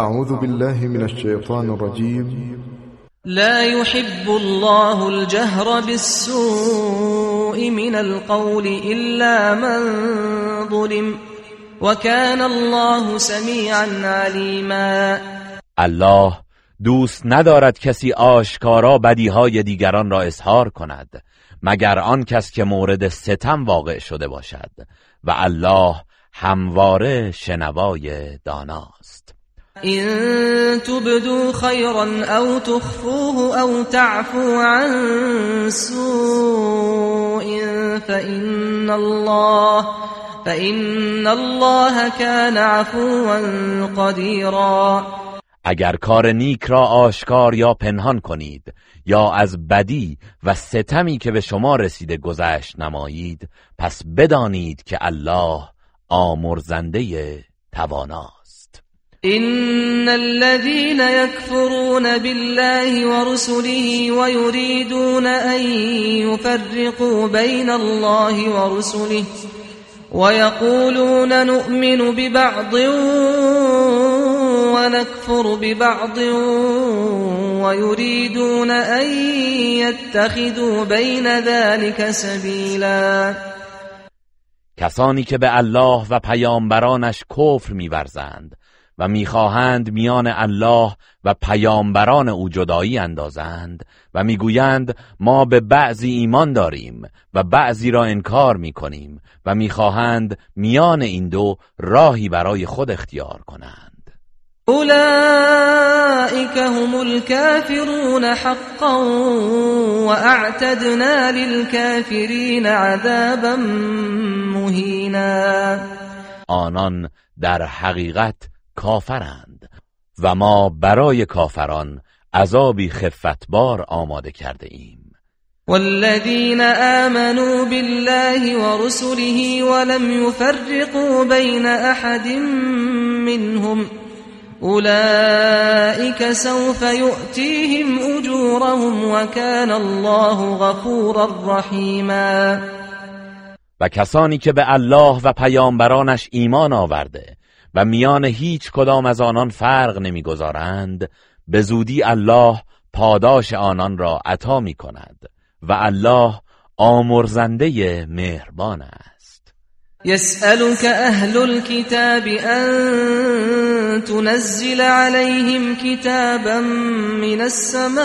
أعوذ بالله من الشيطان الرجيم. لا يحب الله الجهر بالسوء من القول إلا من ظلم وكان الله سميعا عليما. الله دوست ندارد کسی آشکارا بدیهای دیگران را اظهار کند مگر آن کس که مورد ستم واقع شده باشد. و الله همواره شنوای داناست. إن تبدوا خيرا أو تخفوه أو تعفو عن سوء فإن الله فإن الله كان عفوا قديرا. اگر کار نیک را آشکار یا پنهان کنید یا از بدی و ستمی که به شما رسیده گذشت نمایید پس بدانید که الله آمرزنده تواناست. إن الذين يكفرون بالله ورسله ويريدون أن يفرقوا بين الله ورسله ويقولون نؤمن ببعض ونكفر ببعض ويريدون أن يتخذوا بين ذلك سبيلا. کسانی که به الله و پیامبرانش کفر میورزند و می‌خواهند میان الله و پیامبران او جدایی اندازند و می‌گویند ما به بعضی ایمان داریم و بعضی را انکار می‌کنیم و می‌خواهند میان این دو راهی برای خود اختیار کنند. أولئك هم الكافرون حقا وأعتدنا للكافرين عذابا مهینا. آنان در حقیقت کافرند و ما برای کافران عذابی خفتبار آماده کرده ایم. والذين آمنوا بالله ورسله ولم يفرقوا بين أحد منهم أولئك سوف يؤتيهم أجورهم وكان الله غفورا رحيما و کسانی که به الله و پیامبرانش ایمان آورده و میان هیچ کدام از آنان فرق نمی‌گذارند به زودی الله پاداش آنان را عطا می کند و الله آمرزنده مهربان است. يسألك أهل الكتاب أن تنزل عليهم كتابا من السماء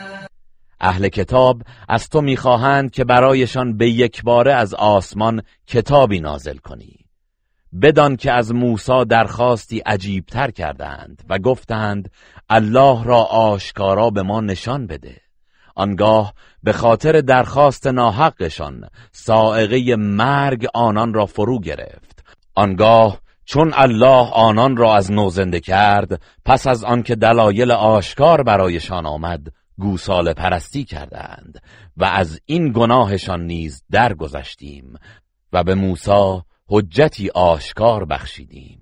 اهل کتاب از تو می‌خواهند که برایشان به یک باره از آسمان کتابی نازل کنی. بدان که از موسی درخواستی عجیبتر کردند و گفتند الله را آشکارا به ما نشان بده. آنگاه به خاطر درخواست ناحقشان سائقه مرگ آنان را فرو گرفت. آنگاه چون الله آنان را از نو زنده کرد پس از آنکه دلایل آشکار برایشان آمد گوساله پرستی کردند و از این گناهشان نیز درگذشتیم و به موسی حجتی آشکار بخشیدیم.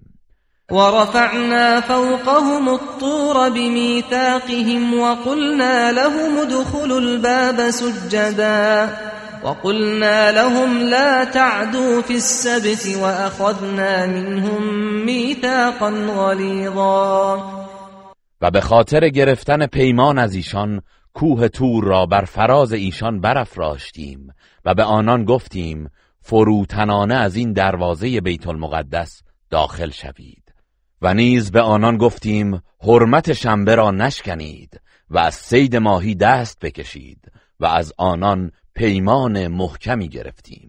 ورفعنا فوقهم الطور بميثاقهم وقلنا لهم ادخلوا الباب سجدا وقلنا لهم لا تعدوا في السبت وأخذنا منهم ميثاقا غليظا و به خاطر گرفتن پیمان از ایشان کوه تور را بر فراز ایشان برافراشتیم و به آنان گفتیم فروتنانه از این دروازه بیت المقدس داخل شوید. و نیز به آنان گفتیم حرمت شنبه را نشکنید و از سید ماهی دست بکشید و از آنان پیمان محکمی گرفتیم.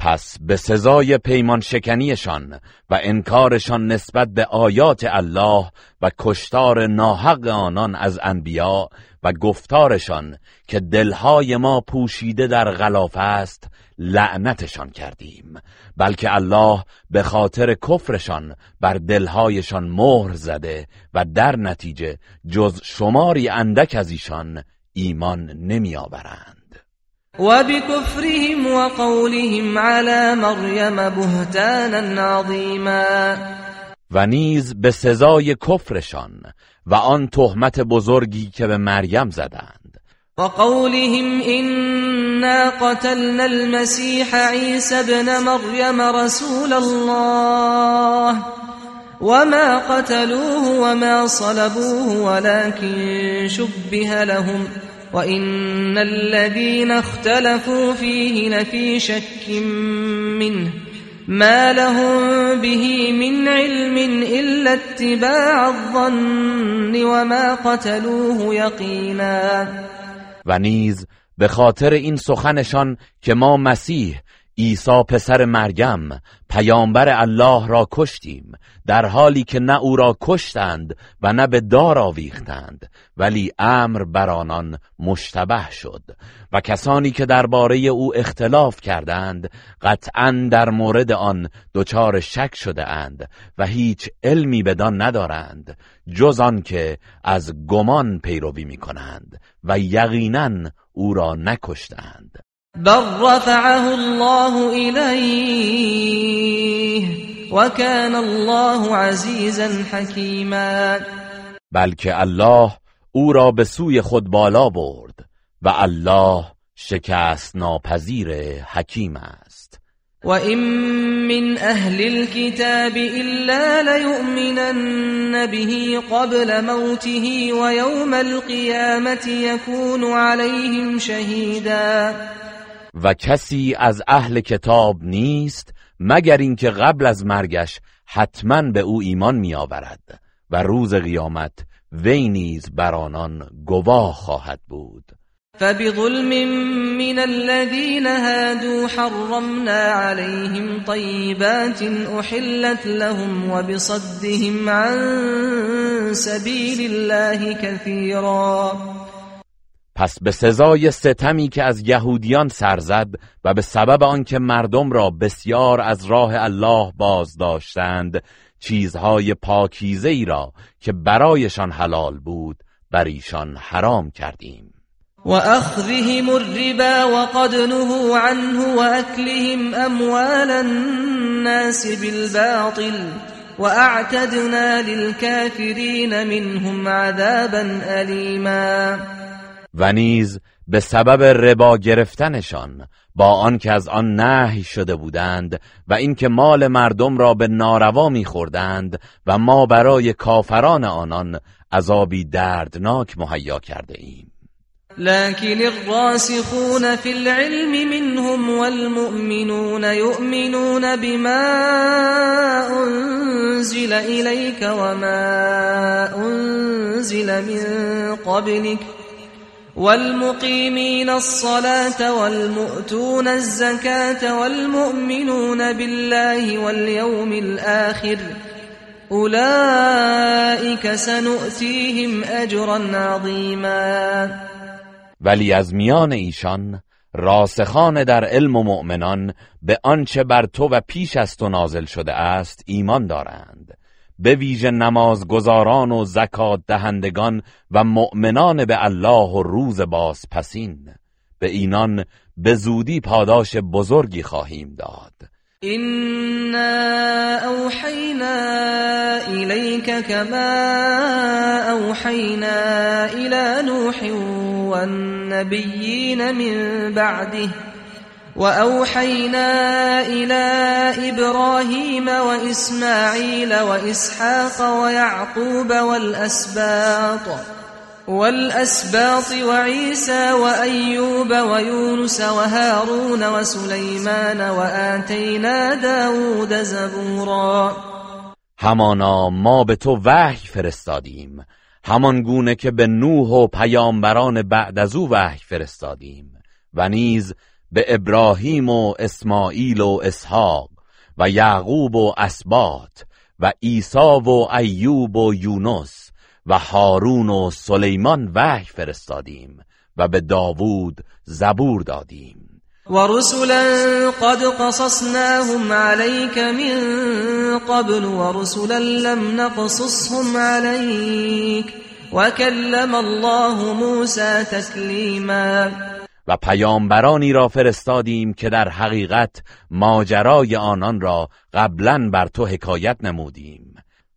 پس به سزای پیمان شکنیشان و انکارشان نسبت به آیات الله و کشتار ناحق آنان از انبیا و گفتارشان که دلهای ما پوشیده در غلاف است لعنتشان کردیم. بلکه الله به خاطر کفرشان بر دلهایشان مهر زده و در نتیجه جز شماری اندک از ایشان ایمان نمی آورند و بكفرهم وقولهم على مریم بهتانا عظیما و نیز به سزای کفرشان و آن تهمت بزرگی که به مریم زدند. و قولهم انا قتلنا المسيح عيسى ابن مریم رسول الله وما قتلوه وما صلبوه ولكن شبه لهم وإن الذين اختلفوا فيه لفي شك منه ما لهم به من علم إلا اتباع الظن وما قتلوه يقينا و نیز به خاطر این سخنشان که ما مسیح عیسی پسر مریم پیامبر الله را کشتیم در حالی که نه او را کشتند و نه به دار آویختند ولی امر بر آنان مشتبه شد و کسانی که درباره او اختلاف کردند قطعا در مورد آن دچار شک شده اند و هیچ علمی بدان ندارند جز آن که از گمان پیروی می کنند و یقینا او را نکشتند بل رفعه الله إليه وكان الله عزيزا حكيما. بلکه الله او را به سوی خود بالا برد و الله شکست ناپذیر حکیم است. و این من اهل الكتاب الا ليؤمنن به قبل موته و یوم القیامت یکون عليهم شهیدا. و کسی از اهل کتاب نیست مگر اینکه قبل از مرگش حتما به او ایمان می آورد و روز قیامت وی نیز بر آنان گواه خواهد بود. فبظلم من الذين هادوا حرمنا عليهم طيبات احلت لهم وبصدهم عن سبيل الله كثيرا پس به سزای ستمی که از یهودیان سرزد و به سبب آنکه مردم را بسیار از راه الله باز داشتند چیزهای پاکیزه ای را که برایشان حلال بود بر ایشان حرام کردیم. و اخذهم الربا وقد نهوا عنه واكلهم اموال الناس بالباطل واعتدنا للكافرين منهم عذابا الیما و نیز به سبب ربا گرفتنشان با آنکه از آن نهی شده بودند و اینکه مال مردم را به ناروا میخوردند و ما برای کافران آنان عذابی دردناک مهیا کرده ایم لكن الراسخون في العلم منهم والمؤمنون يؤمنون بما أنزل إليك وما أنزل من قبلك والمقيمين الصلاة والمؤتون الزكاة والمؤمنون بالله واليوم الآخر أولئك سنؤتيهم أجرا عظيما. ولی از میان ایشان راسخان در علم و مؤمنان به آنچه بر تو و پیش از تو نازل شده است ایمان دارند. به ویژه نمازگزاران و زکات دهندگان و مؤمنان به الله و روز باز پسین به اینان به زودی پاداش بزرگی خواهیم داد. إنا أوحينا إليك كما أوحينا إلى نوح والنبيين من بعده وأوحينا إلى إبراهيم وإسماعيل وإسحاق ويعقوب والأسباط والأسباط وعيسى وأيوب ويونس وهارون وسليمان وآتينا داود زبورا. همانا ما به تو وحی فرستادیم همان گونه که به نوح و پیامبران بعد از أو وحی فرستادیم و نیز به ابراهیم و اسماعیل و اسحاق و یعقوب و اسبات و عیسی و ایوب و یونس و هارون و سلیمان وحی فرستادیم و به داوود زبور دادیم. ورسلا قد قصصناهم عليك من قبل ورسلا لم نقصصهم عليك وكلم الله موسى تكلیما و پیامبرانی را فرستادیم که در حقیقت ماجرای آنان را قبلا بر تو حکایت نمودیم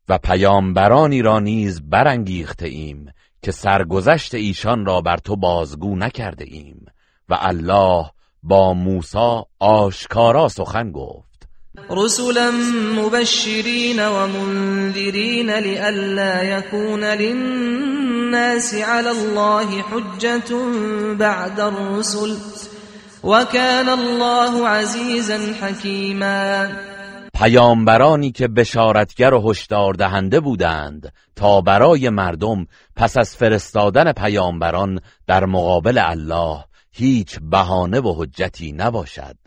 و پیامبرانی را نیز برانگیخته ایم که سرگذشت ایشان را بر تو بازگو نکرده ایم و الله با موسی آشکارا سخن گفت. رسلا مبشرین و منذرین لئلا یکون للناس علی الله حجة بعد الرسل وكان الله عزیزا حکیما. پیامبرانی که بشارتگر و هشدار دهنده بودند تا برای مردم پس از فرستادن پیامبران در مقابل الله هیچ بهانه و حجتی نباشد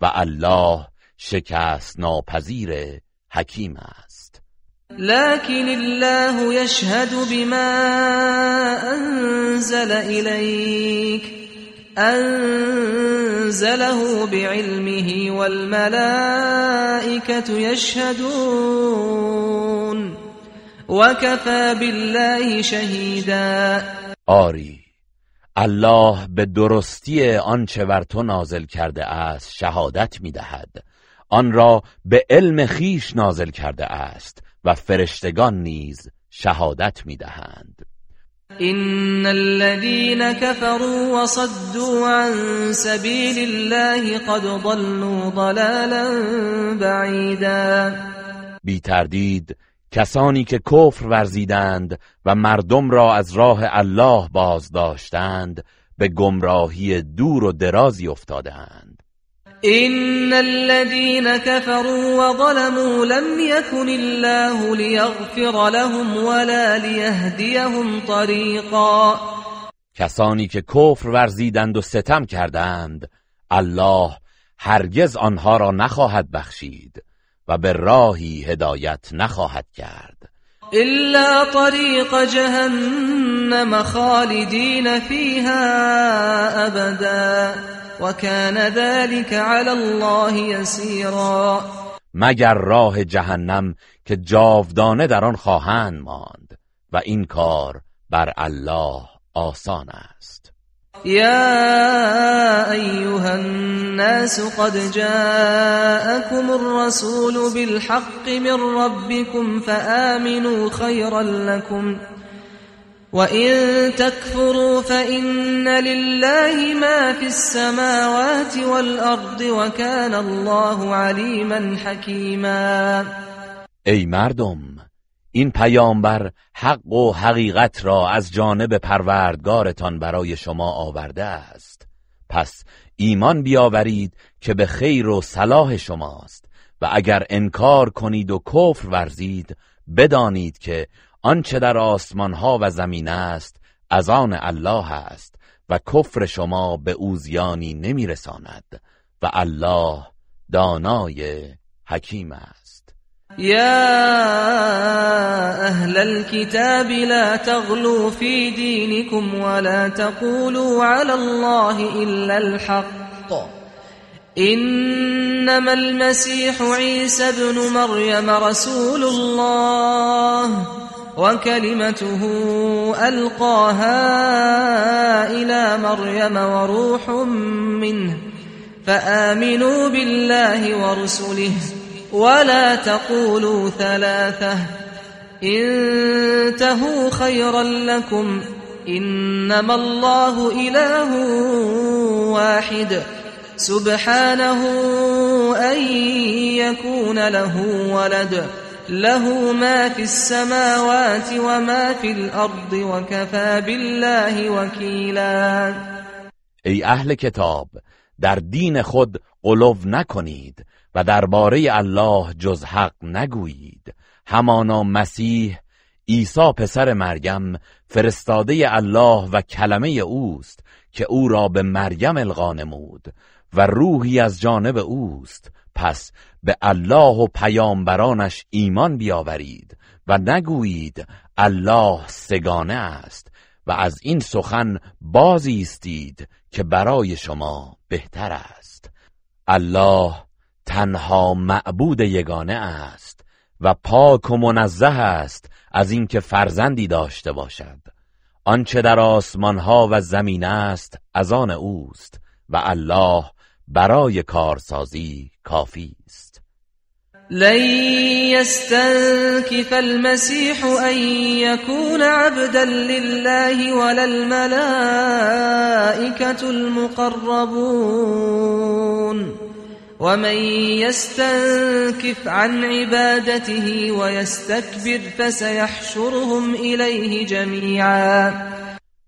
و الله شکست ناپذیر حکیم است. لكن الله يشهد بما انزل اليك انزله بعلمه والملائكه يشهدون وكفى بالله شهيدا آری الله به درستی آنچه بر تو نازل کرده است شهادت می‌دهد. آن را به علم خیش نازل کرده است و فرشتگان نیز شهادت می‌دهند. ان الذين كفروا وصدوا عن سبيل الله قد ضلوا ضلالا بعيدا. بی تردید کسانی که کفر ورزیدند و مردم را از راه الله باز داشتند به گمراهی دور و درازی افتادند ان الذين كفروا وظلموا لم يكن الله ليغفر لهم ولا ليهديهم طريقا. کسانی که کفر ورزیدند و ستم کردند الله هرگز آنها را نخواهد بخشید و به راهی هدایت نخواهد کرد. الا طریق جهنم خالدین فیها ابدا وكان ذلك على الله يسيرا. مگر راه جهنم که جاودانه در آن خواهند ماند و این کار بر الله آسان است. يا أيها الناس قد جاءكم الرسول بالحق من ربكم فآمنوا خيرا لكم وإن تكفروا فإن لله ما في السماوات والأرض وكان الله عليما حكيما. ای مردم این پیامبر حق و حقیقت را از جانب پروردگارتان برای شما آورده است. پس ایمان بیاورید که به خیر و صلاح شماست و اگر انکار کنید و کفر ورزید بدانید که آنچه در آسمان ها و زمین است از آن الله است و کفر شما به اوزیانی نمیرساند و الله دانای حکیم است. يا أهل الكتاب لا تغلوا في دينكم ولا تقولوا على الله إلا الحق. إنما المسيح عيسى ابن مريم رسول الله. وكلمته ألقاها إلى مريم وروح منه فآمنوا بالله ورسله ولا تقولوا ثلاثة انتهوا خيرا لكم إنما الله إله واحد سبحانه أن يكون له ولد له ما في السماوات وما في الأرض وكفى بالله وكيلا. ای اهل کتاب در دین خود قلو نکنید و درباره الله جز حق نگویید. همانا مسیح عیسی پسر مریم فرستاده الله و کلمه اوست که او را به مریم القا نمود و روحی از جانب اوست. پس به الله و پیامبرانش ایمان بیاورید و نگویید الله سگانه است و از این سخن بازی استید که برای شما بهتر است. الله تنها معبود یگانه است و پاک و منزه است از اینکه فرزندی داشته باشد. آنچه در آسمان ها و زمین است از آن اوست و الله برای کارسازی کافی است. لن يستنكف المسيح أن يكون عبدا لله ولا الملائكة المقربون. ومن يستنكف عن عبادته ويستكبر فسيحشرهم إليه جميعا.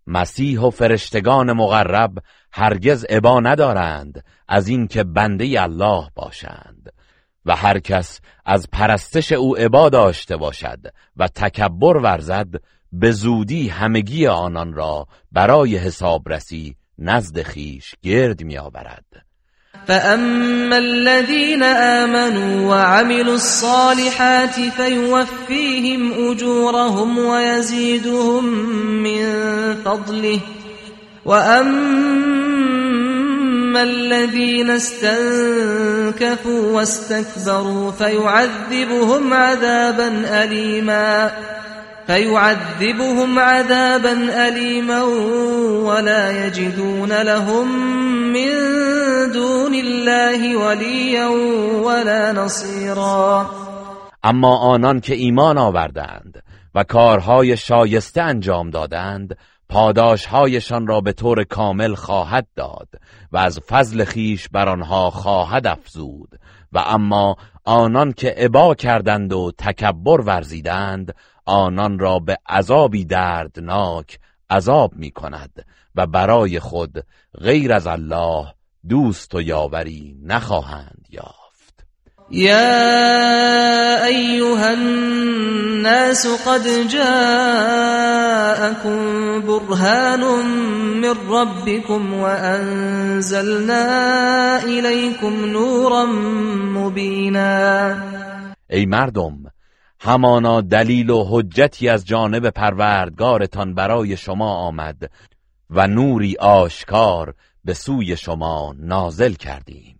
مسیح و فرشتگان مقرب هرگز عبا ندارند از اینکه بنده الله باشند. و هر کس از پرستش او عبا داشته باشد و تکبر ورزد به زودی همگی آنان را برای حسابرسی نزد خیش گرد می آورد فأما الذين آمنوا وعملوا الصالحات فيوفيهم أجورهم ويزيدهم من فضله. وأما الذين استنكفوا واستكبروا فيعذبهم عذابا أليما فيعذبهم عذابا أليما ولا يجدون لهم من دون الله وليا ولا نصيرا. اما آنان که ایمان آوردند و کارهای شایسته انجام دادند پاداشهایشان را به طور کامل خواهد داد و از فضل خیش بر آنها خواهد افزود و اما آنان که عبا کردند و تکبر ورزیدند آنان را به عذابی دردناک عذاب می کند و برای خود غیر از الله دوست و یاوری نخواهند یافت. یا ایها الناس قد جاءكم برهان من ربكم وانزلنا الیکم نورا مبینا ای مردم همانا دلیل و حجتی از جانب پروردگارتان برای شما آمد و نوری آشکار به سوی شما نازل کردیم.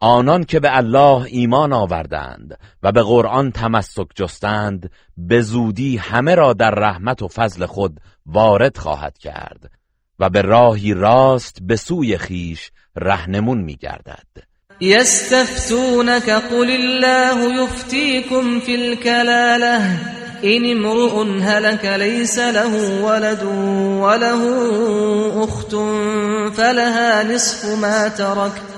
آنان که به الله ایمان آوردند و به قرآن تمسک جستند به زودی همه را در رحمت و فضل خود وارد خواهد کرد و به راهی راست به سوی خیش رهنمون میگردد. یستفتونک قل الله یفتیکم فی الکلاله این امرؤ هلك ليس له ولد وله اخت فلها نصف ما ترك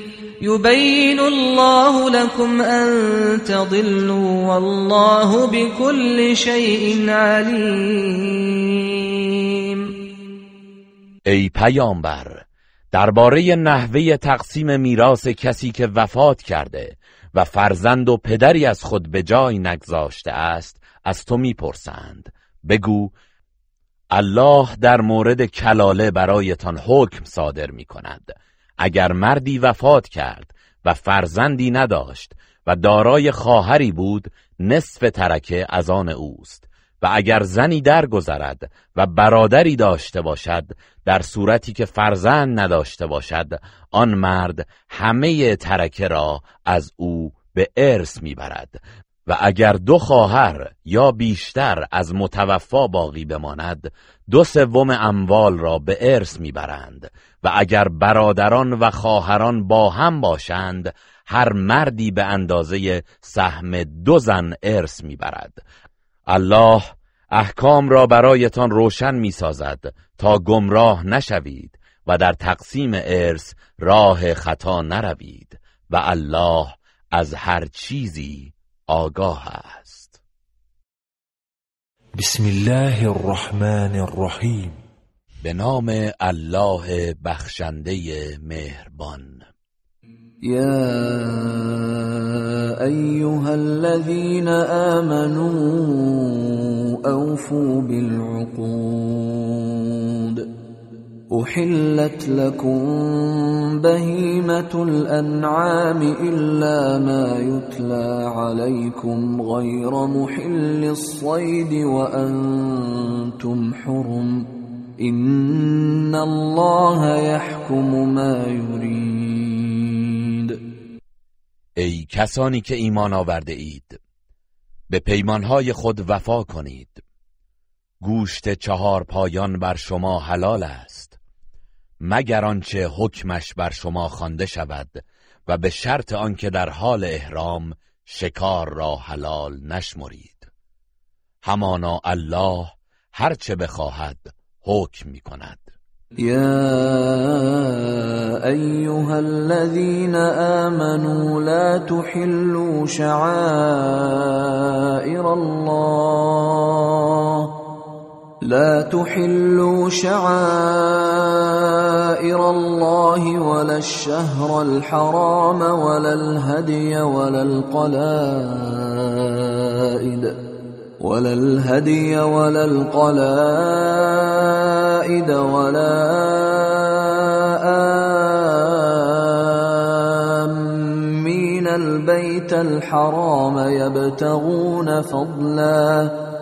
يبين الله لكم أن تضلوا والله بكل شيء عليم. ای پیامبر درباره نحوه تقسیم میراث کسی که وفات کرده و فرزند و پدری از خود به جای نگذاشته است از تو می‌پرسند. بگو الله در مورد کلاله برایتان حکم صادر می کند اگر مردی وفات کرد و فرزندی نداشت و دارای خواهری بود نصف ترکه از آن اوست. و اگر زنی درگذرد و برادری داشته باشد در صورتی که فرزند نداشته باشد آن مرد همه ترکه را از او به ارث می‌برد. و اگر دو خواهر یا بیشتر از متوفا باقی بماند دو سوم اموال را به ارث می‌برند و اگر برادران و خواهران با هم باشند هر مردی به اندازه سهم دو زن ارث می‌برد. الله احکام را برایتان روشن می‌سازد تا گمراه نشوید و در تقسیم ارث راه خطا نروید و الله از هر چیزی آگاه است. بسم الله الرحمن الرحیم به نام الله بخشنده مهربان. یا ایها الذين آمنوا اوفوا بالعقود. أحلت لكم بهيمة الأنعام إلا ما يتلى عليكم غير محل الصيد وأنتم حرم إن الله يحكم ما يريد. ای کسانی که ایمان آورده اید به پیمانهای خود وفا کنید. گوشت چهار پایان بر شما حلال است. مگر آنچه حکمش بر شما خوانده شود و به شرط آنکه در حال احرام شکار را حلال نشمرید. همانا الله هرچه بخواهد حکم می کند ایها الذين آمنوا لا تحلوا شعائر الله لا تحلوا شعائر الله ولا الشهر الحرام ولا الهدي ولا القلائد ولا الهدي ولا القلائد ولا آمين. البيت الحرام يبتغون فضلاً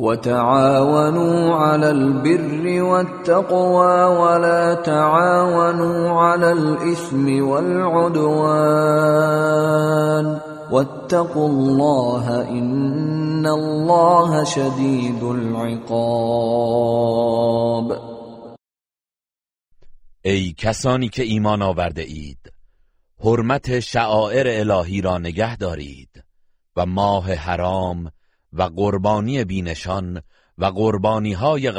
وتعاونوا على البر والتقوى ولا تعاونوا على الإثم والعدوان واتقوا الله إن الله شديد العقاب. ای کسانی که ایمان آورده اید حرمت شعائر الهی را نگه دارید و ماه حرام و قربانی بینشان و قربانی های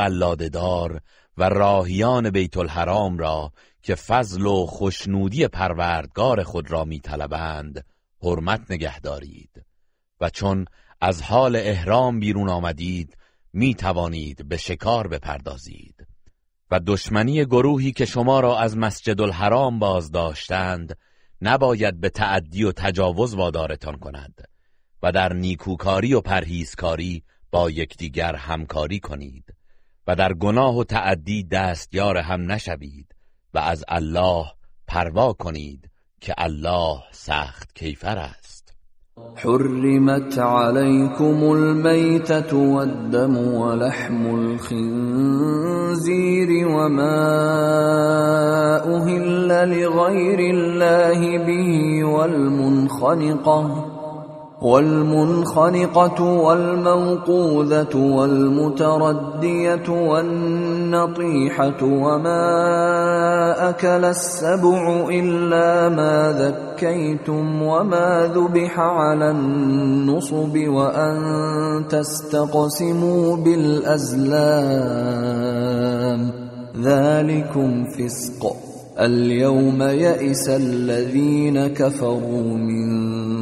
دار و راهیان بیت الحرام را که فضل و خوشنودی پروردگار خود را میطلبند حرمت نگه دارید. و چون از حال احرام بیرون آمدید می توانید به شکار بپردازید. و دشمنی گروهی که شما را از مسجد الحرام باز داشتند نباید به تعدی و تجاوز وادارتان کند. و در نیکوکاری و پرهیزکاری با یکدیگر همکاری کنید و در گناه و تعدی دستیار هم نشوید و از الله پروا کنید که الله سخت کیفر است. حرمت علیکم المیتة والدم ولحم الخنزیر وما اهل لغیر الله به والمنخنقه والمنخنقة والموقوذة والمتردية والنطيحة وما أكل السبع إلا ما ذكيتم وما ذبح على النصب وأن تستقسموا بالأزلام ذلكم فسق اليوم يئس الذين كفروا من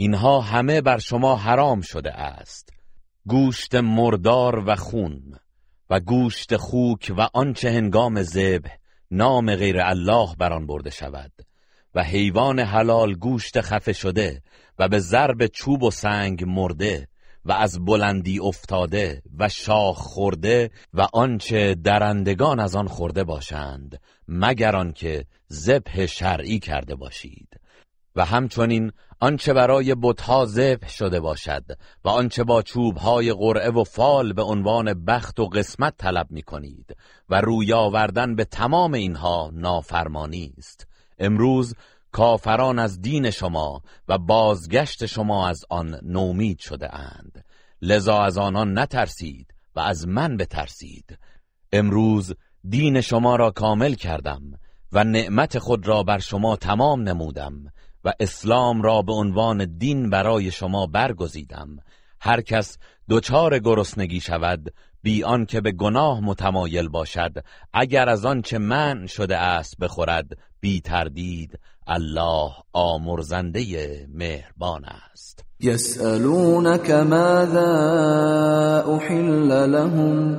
اینها همه بر شما حرام شده است. گوشت مردار و خون و گوشت خوک و آنچه هنگام ذبح نام غیر الله بر آن برده شود و حیوان حلال گوشت خفه شده و به ضرب چوب و سنگ مرده و از بلندی افتاده و شاخ خورده و آنچه درندگان از آن خورده باشند مگر آنکه ذبح شرعی کرده باشید. و همچنین آنچه برای بتها ذبح شده باشد و آنچه با چوبهای قرعه و فال به عنوان بخت و قسمت طلب می کنید و روی آوردن به تمام اینها نافرمانی است. امروز کافران از دین شما و بازگشت شما از آن نومید شده اند. لذا از آنان نترسید و از من بترسید. امروز دین شما را کامل کردم و نعمت خود را بر شما تمام نمودم و اسلام را به عنوان دین برای شما برگزیدم. هر کس دچار گرسنگی شود بی که به گناه متمایل باشد اگر از آنچه من شده است بخورد بی تردید الله آمرزنده مهربان است. یسألونک ماذا احل لهم؟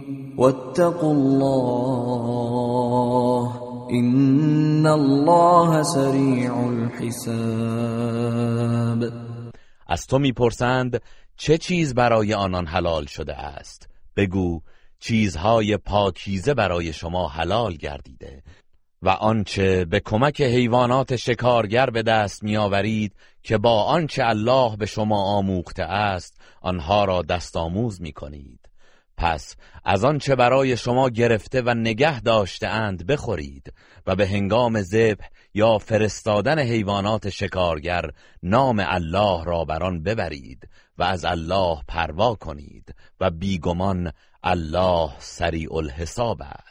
واتقوا الله ان الله سریع الحساب. از تو می‌پرسند چه چیز برای آنان حلال شده است؟ بگو چیزهای پاکیزه برای شما حلال گردیده و آنچه به کمک حیوانات شکارگر به دست میآورید که با آنچه الله به شما آموخته است آنها را دست آموز می کنید پس از آنچه برای شما گرفته و نگه داشته اند بخورید و به هنگام ذبح یا فرستادن حیوانات شکارگر نام الله را بر آن ببرید و از الله پروا کنید و بیگمان الله سریع الحساب است.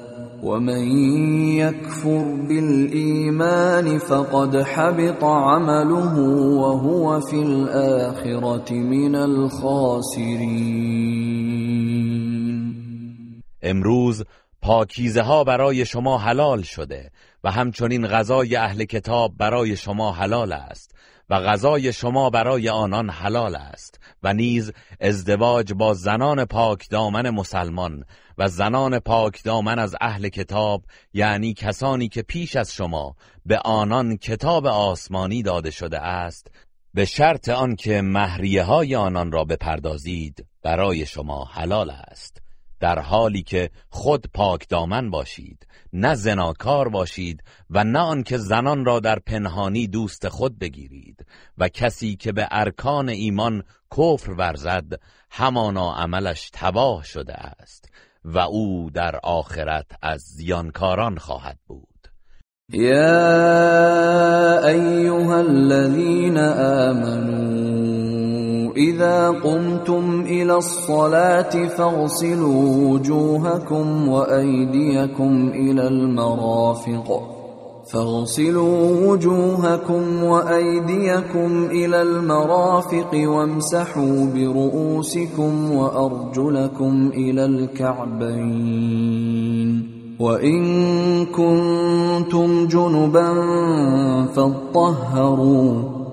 ومن يكفر بالإيمان فقد حبط عمله وهو في الآخرة من الخاسرين. امروز پاکیزه ها برای شما حلال شده و همچنین غذای اهل کتاب برای شما حلال است و غذای شما برای آنان حلال است. و نیز ازدواج با زنان پاک دامن مسلمان و زنان پاک دامن از اهل کتاب یعنی کسانی که پیش از شما به آنان کتاب آسمانی داده شده است به شرط آنکه مهریه های آنان را بپردازید برای شما حلال است. در حالی که خود پاک دامن باشید. نه زناکار باشید و نه آنکه زنان را در پنهانی دوست خود بگیرید و کسی که به ارکان ایمان کفر ورزد همانا عملش تباه شده است و او در آخرت از زیانکاران خواهد بود. یا ایها الذین آمنوا إذا قمتم إلى الصلاة فاغسلوا وجوهكم وأيديكم إلى المرافق. فاغسلوا وجوهكم وأيديكم إلى المرافق وامسحوا برؤوسكم وأرجلكم إلى الكعبين. وإن كنتم جنبا فاطهروا.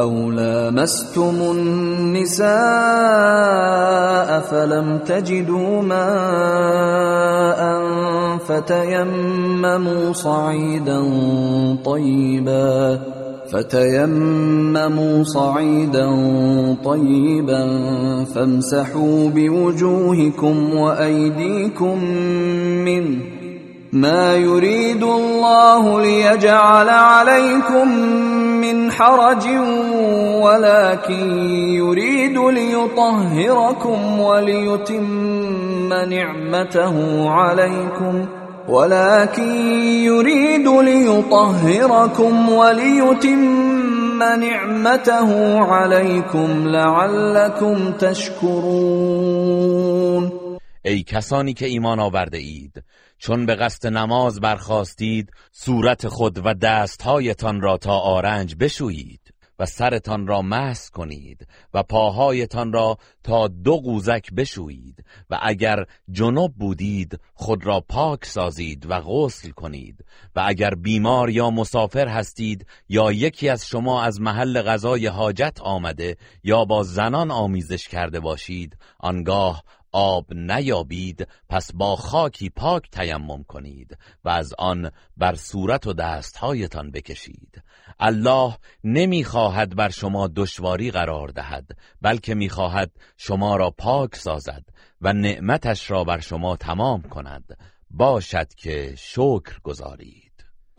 أو لامستم النساء فلم تجدوا ماء فتيمموا صعيدا طيبا فتيمموا صعيدا طيبا فامسحوا بوجوهكم وأيديكم منه ما يريد الله ليجعل عليكم من حرج ولكن يريد ليطهركم وليتم نعمته عليكم. ولكن يريد ليطهركم وليتم نعمته عليكم لعلكم تشكرون. ای کسانی که ایمان آورده اید چون به قصد نماز برخواستید صورت خود و دستهایتان را تا آرنج بشویید. و سرتان را مس کنید و پاهایتان را تا دو قوزک بشویید و اگر جنوب بودید خود را پاک سازید و غسل کنید و اگر بیمار یا مسافر هستید یا یکی از شما از محل غذای حاجت آمده یا با زنان آمیزش کرده باشید آنگاه آب نیابید پس با خاکی پاک تیمم کنید و از آن بر صورت و دستهایتان بکشید. الله نمی‌خواهد بر شما دشواری قرار دهد بلکه می‌خواهد شما را پاک سازد و نعمتش را بر شما تمام کند. باشد که شکر گذارید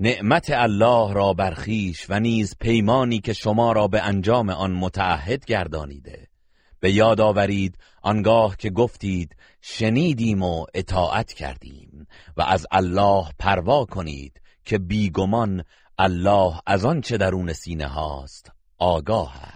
نعمت الله را برخیش و نیز پیمانی که شما را به انجام آن متعهد گردانیده. به یاد آورید آنگاه که گفتید شنیدیم و اطاعت کردیم و از الله پروا کنید که بیگمان الله از آن چه درون سینه هاست آگاه است.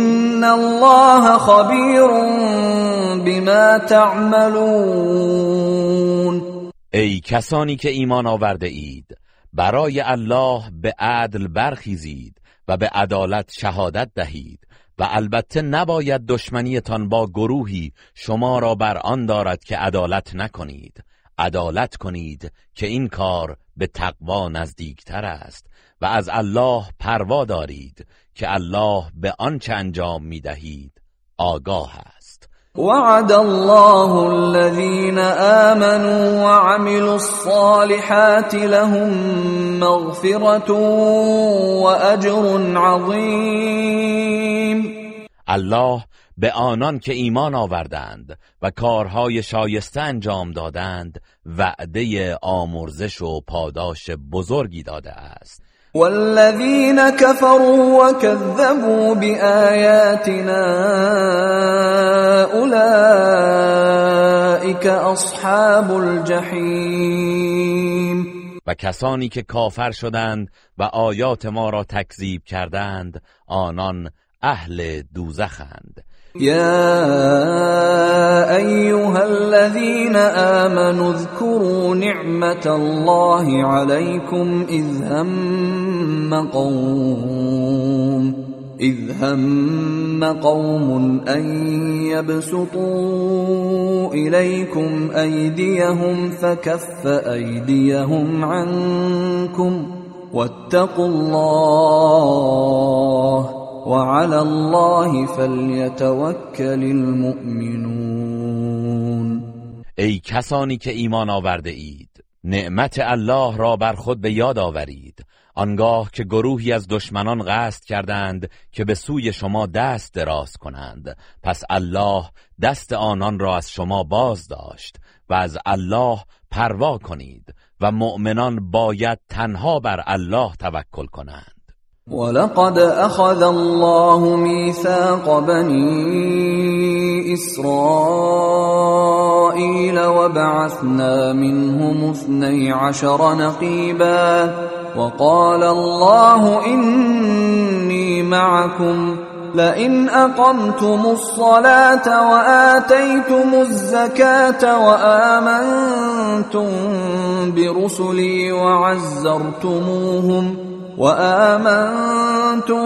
الله خبير بما تعملون. ای کسانی که ایمان آورده اید برای الله به عدل برخیزید و به عدالت شهادت دهید و البته نباید دشمنیتان با گروهی شما را بر آن دارد که عدالت نکنید. عدالت کنید که این کار به تقوا نزدیکتر است و از الله پروا دارید که الله به آنچه انجام می دهید آگاه است. وعد الله الذين آمنوا وعملوا الصالحات لهم مغفرة وأجر عظيم الله به آنان که ایمان آوردند و کارهای شایسته انجام دادند وعده آمرزش و پاداش بزرگی داده است. والذين كفروا وكذبوا بآياتنا أولئك أصحاب الجحیم و کسانی که کافر شدند و آیات ما را تکذیب کردند آنان اهل دوزخند. يا أيها الذين آمنوا اذكروا نعمة الله عليكم إذ هم قوم إذ هم قوم أن يبسطوا إليكم أيديهم فكف أيديهم عنكم واتقوا الله وعلى الله فلیتوکل المؤمنون. ای کسانی که ایمان آورده اید نعمت الله را بر خود به یاد آورید. آنگاه که گروهی از دشمنان قصد کردند که به سوی شما دست دراز کنند. پس الله دست آنان را از شما باز داشت و از الله پروا کنید و مؤمنان باید تنها بر الله توکل کنند. ولقد أخذ الله ميثاق بني إسرائيل وبعثنا منهم اثني عشر نقيبا وقال الله إني معكم لئن أقمتم الصلاة وآتيتم الزكاة وآمنتم برسلي وعزرتموهم ۖ وآمنتم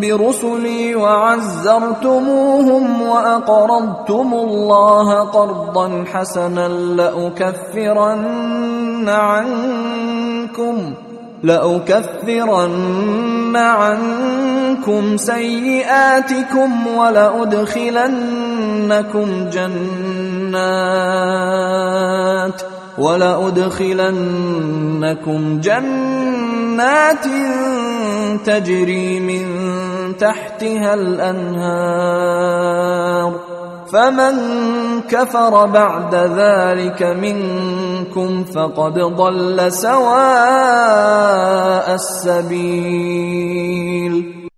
برسلي وعزرتموهم وأقرضتم الله قرضا حسنا لأكفرن عنكم لأكفرن عنكم سيئاتكم ولأدخلنكم جنات ولأدخلنكم جنات تجري من تحتها الأنهار فمن كفر بعد ذلك منكم فقد ضل سواء السبيل.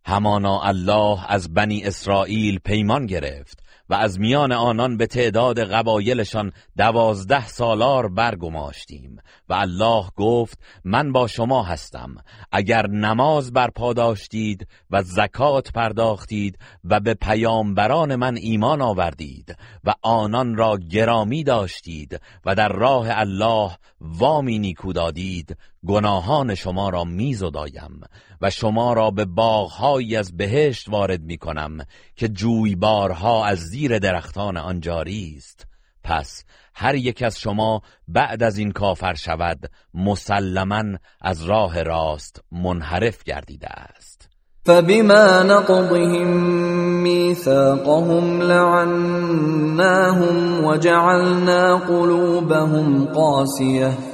همانا الله از بنی اسرائیل پیمان گرفت. و از میان آنان به تعداد قبایلشان دوازده سالار برگماشتیم و الله گفت من با شما هستم. اگر نماز برپا داشتید و زکات پرداختید و به پیامبران من ایمان آوردید و آنان را گرامی داشتید و در راه الله وامی نیکو دادید گناهان شما را میزدایم و شما را به باغهایی از بهشت وارد می کنم که جویبارها از زیر درختان آن جاری است. پس هر یک از شما بعد از این کافر شود مسلما از راه راست منحرف گردیده است. فبما نقضهم ميثاقهم لعناهم وجعلنا قلوبهم قاسيه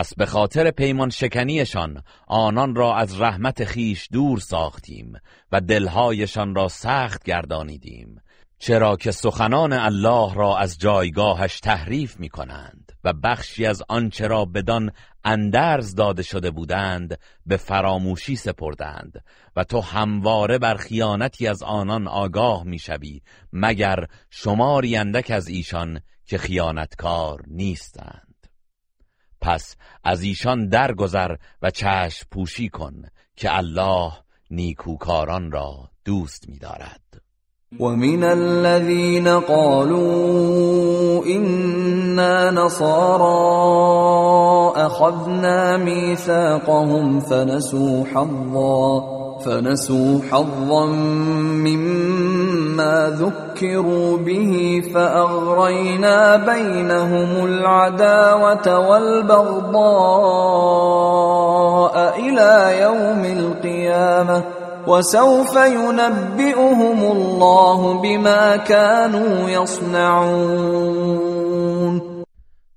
پس به خاطر پیمان شکنیشان آنان را از رحمت خیش دور ساختیم و دلهایشان را سخت گردانیدیم چرا که سخنان الله را از جایگاهش تحریف می کنند و بخشی از آنچه را بدان اندرز داده شده بودند به فراموشی سپردند و تو همواره بر خیانتی از آنان آگاه می‌شوی مگر شماری اندک از ایشان که خیانتکار نیستند. پس از ایشان درگذر و چشم پوشی کن که الله نیکوکاران را دوست می‌دارد ومن الذين قالوا إنا نصارى أخذنا ميثاقهم فنسوا حظا فنسوا حظا مما ذكروا به فأغرينا بينهم العداوة والبغضاء إلى يوم القيامة وسوف ينبئهم الله بما كانوا يصنعون.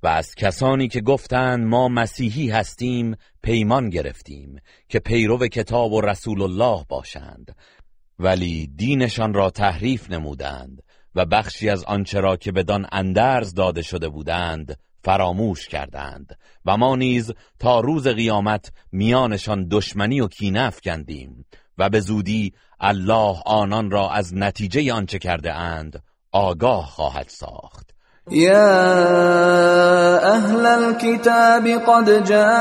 و از کسانی که گفتند ما مسیحی هستیم پیمان گرفتیم که پیرو کتاب و رسول الله باشند. ولی دینشان را تحریف نمودند و بخشی از آنچه را که بدان اندرز داده شده بودند فراموش کردند و ما نیز تا روز قیامت میانشان دشمنی و کینه افکندیم و به زودی الله آنان را از نتیجه آنچه کرده اند آگاه خواهد ساخت. يا أهل الكتاب قد جاءكم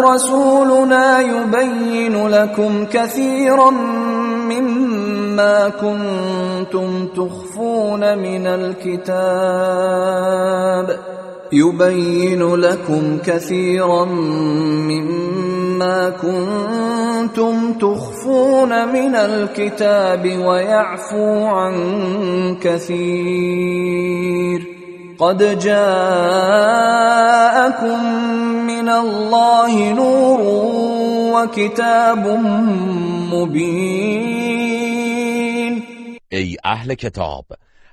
رسولنا يبين لكم كثيرا مما كنتم تخفون من الكتاب. يبين لكم كثيرا مما كنتم تخفون من الكتاب ويعفو عن كثير. قد جاءكم من الله نور وكتاب مبين. ای اهل کتاب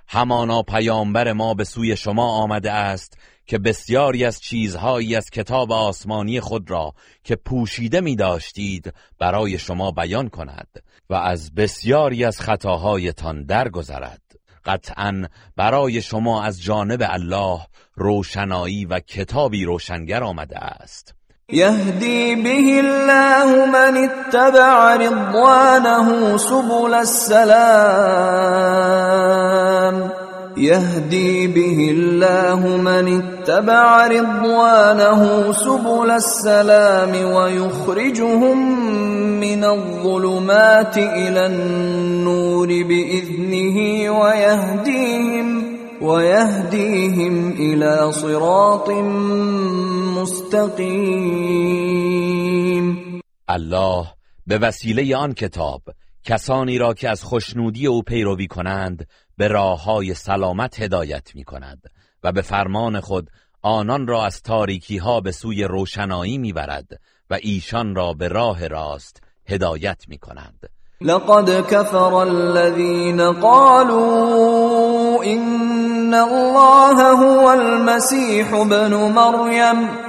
همانا پیامبر ما به سوی شما آمده است که بسیاری از چیزهایی از کتاب آسمانی خود را که پوشیده می داشتید برای شما بیان کند و از بسیاری از خطاهایتان درگذرد. قطعا برای شما از جانب الله روشنایی و کتابی روشنگر آمده است. يهدي به الله من اتبع رضوانه سبل السلام. يهدي به الله من اتبع رضوانه سبل السلام ويخرجهم من الظلمات إلى النور بإذنه ويهديهم ويهديهم إلى صراط مستقيم. الله به وسیله آن کتاب کسانی را که از خوشنودی او پیروی کنند به راه های سلامت هدایت می کند و به فرمان خود آنان را از تاریکی ها به سوی روشنایی می برد و ایشان را به راه راست هدایت می کند لقد كفر الذين قالوا إن الله هو المسيح ابن مريم.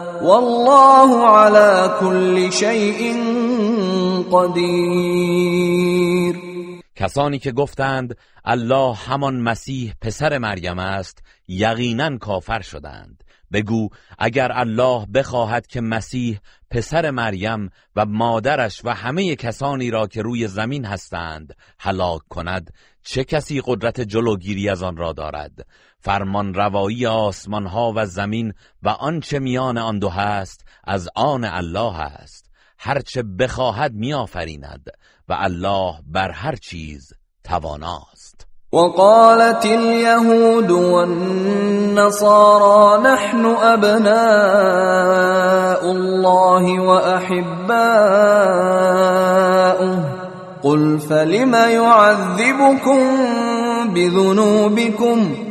والله على كل شيء قدیر کسانی که گفتند الله همان مسیح پسر مریم است یقینا کافر شدند. بگو اگر الله بخواهد که مسیح پسر مریم و مادرش و همه کسانی را که روی زمین هستند هلاک کند چه کسی قدرت جلوگیری از آن را دارد؟ فرمان روایی آسمان ها و زمین و آنچه میان آن دو هست از آن الله است. هرچه بخواهد میآفریند و الله بر هر چیز تواناست. وقالت اليهود والنصارى نحن ابناء الله واحباؤه قل فلم يعذبكم بذنوبكم؟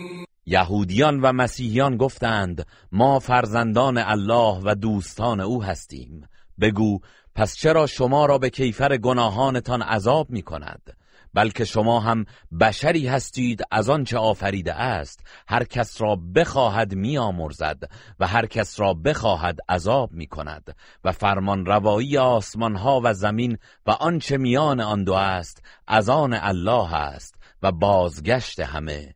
یهودیان و مسیحیان گفتند ما فرزندان الله و دوستان او هستیم. بگو پس چرا شما را به کیفر گناهانتان عذاب می کند بلکه شما هم بشری هستید از آنچه آفریده است. هر کس را بخواهد میآمرزد و هر کس را بخواهد عذاب می کند و فرمان روایی آسمان ها و زمین و آنچه میان آن دو است از آن الله است و بازگشت همه.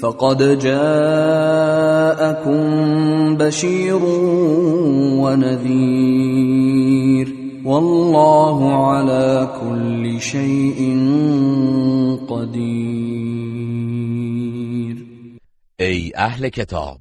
فقد جاءكم بشير ونذير. والله على كل شيء قدیر ای اهل کتاب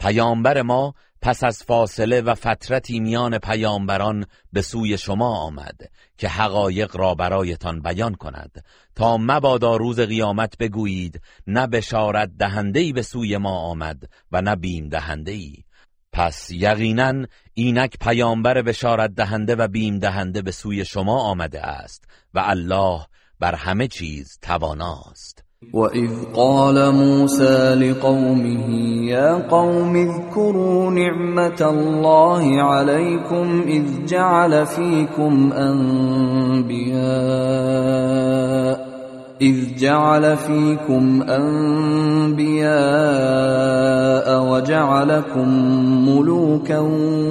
پیامبر ما پس از فاصله و فترتی میان پیامبران به سوی شما آمد. که حقایق را برایتان بیان کند. تا مبادا روز قیامت بگویید نه بشارت دهندهی به سوی ما آمد و نه بیم دهندهی پس یقینا اینک پیامبر بشارت دهنده و بیم دهنده به سوی شما آمده است و الله بر همه چیز تواناست. وَإِذْ قَالَ مُوسَى لِقَوْمِهِ يَا قَوْمِ اذْكُرُوا نِعْمَةَ اللَّهِ عَلَيْكُمْ إِذْ جَعَلَ فِيكُمْ أَنْبِيَاءَ إذ جعل فيكم أنبياء وجعلكم ملوكا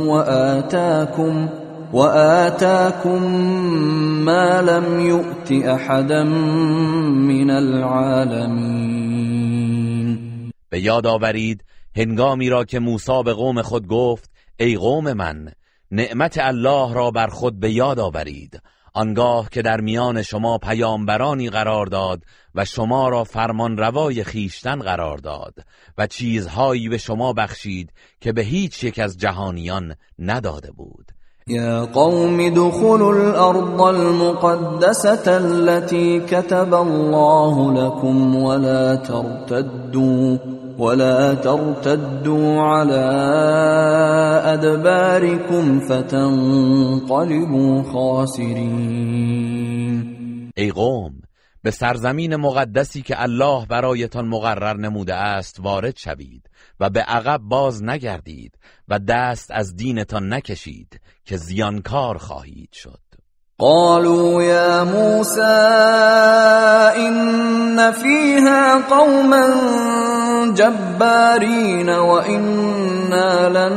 وآتاكم وآتاكم ما لم يؤت أحدا من العالمين. به یاد آورید هنگامی را که موسی به قوم خود گفت ای قوم من نعمت الله را بر خود به یاد آورید. آنگاه که در میان شما پیامبرانی قرار داد و شما را فرمان روای خیشتن قرار داد و چیزهایی به شما بخشید که به هیچ یک از جهانیان نداده بود. يا قوم دخلوا الأرض المقدسة التي كتب الله لكم ولا ترتدوا ولا ترتدوا على أدباركم فتنقلبوا خاسرين. ای قوم به سرزمین مقدسی که الله برایتان مقرر نموده است وارد شوید و به عقب باز نگردید و دست از دینتان نکشید که زیانکار خواهید شد. قالوا يا موسى إن فيها قوما جبارين وإنا لن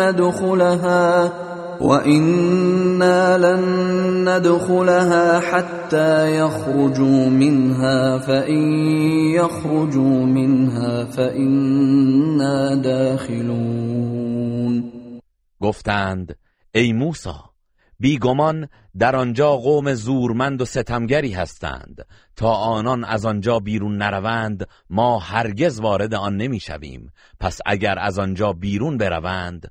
ندخلها. وإنا لن ندخلها حتى يخرجوا منها فإن يخرجوا منها فإنا داخلون. گفتند ای موسی بیگمان در آنجا قوم زورمند و ستمگری هستند. تا آنان از آنجا بیرون نروند ما هرگز وارد آن نمی‌شویم. پس اگر از آنجا بیرون بروند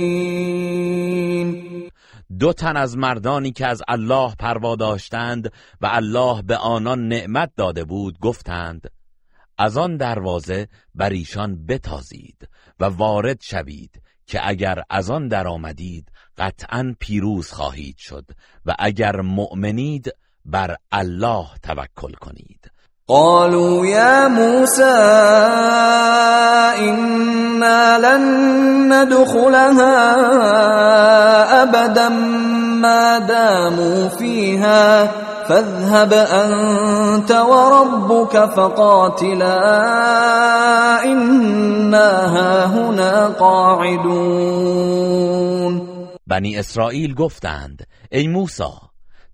دو تن از مردانی که از الله پروا داشتند و الله به آنان نعمت داده بود گفتند از آن دروازه بر ایشان بتازید و وارد شوید که اگر از آن درآمدید قطعا پیروز خواهید شد و اگر مؤمنید بر الله توکل کنید. قالوا يا موسى إنا لن ندخلها أبدا ما داموا فيها. فاذهب أنت وربك فقاتلا إنا هاهنا قاعدون. بنی اسرائیل گفتند ای موسی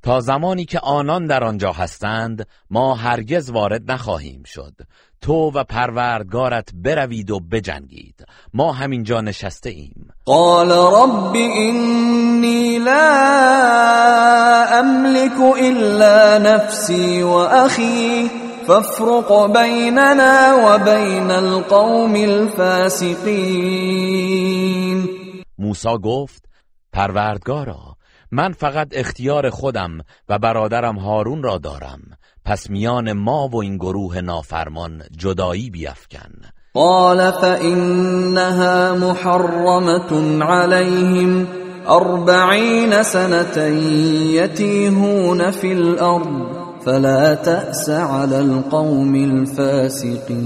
تا زمانی که آنان در آنجا هستند ما هرگز وارد نخواهیم شد. تو و پروردگارت بروید و بجنگید. ما همینجا نشسته ایم. قال رب إني لا أملك إلا نفسي وأخي فافرق بيننا وبين القوم الفاسقين. موسی گفت پروردگارا من فقط اختیار خودم و برادرم هارون را دارم. پس میان ما و این گروه نافرمان جدایی بیفکن. قال فإنها محرمة عليهم أربعين سنة يتيهون في الأرض فلا تأس على القوم الفاسقين.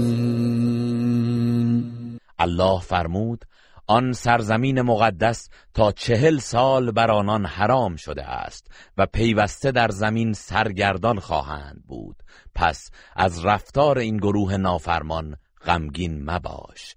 الله فرمود آن سرزمین مقدس تا چهل سال بر آنان حرام شده است و پیوسته در زمین سرگردان خواهند بود. پس از رفتار این گروه نافرمان غمگین مباش.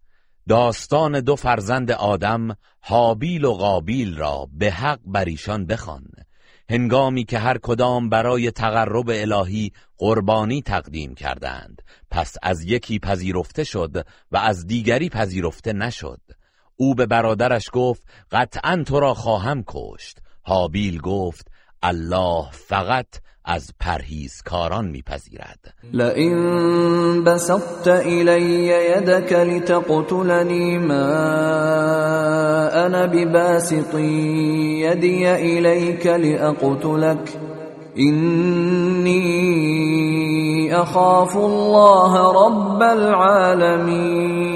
داستان دو فرزند آدم حابیل و قابیل را به حق بر ایشان بخوان. هنگامی که هر کدام برای تقرب الهی قربانی تقدیم کردند پس از یکی پذیرفته شد و از دیگری پذیرفته نشد. او به برادرش گفت قطعا تو را خواهم کشت. حابیل گفت الله فقط از پرهیزکاران میپذیرد. لئن بسطت الی یدک لتقتلنی ما انا بباسط یدی الیک لاقتلک. اینی اخاف الله رب العالمین.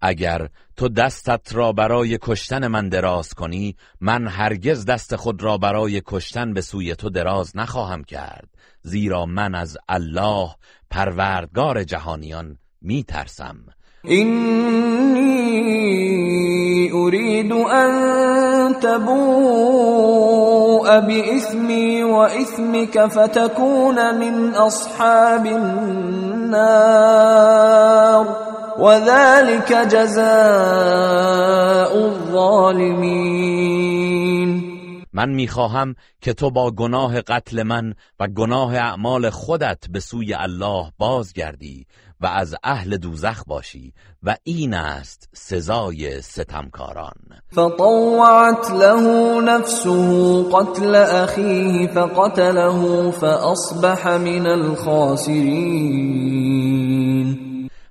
اگر تو دستت را برای کشتن من دراز کنی من هرگز دست خود را برای کشتن به سوی تو دراز نخواهم کرد. زیرا من از الله پروردگار جهانیان می ترسم اینی اريد ان تبوء باسمی و اسمك فتكون من اصحاب النار. وذلك جزاء الظالمین من می‌خواهم که تو با گناه قتل من و گناه اعمال خودت به سوی الله بازگردی و از اهل دوزخ باشی و این است سزای ستمکاران. فطوعت له نفسه قتل اخیه فقتله فاصبح من الخاسرین.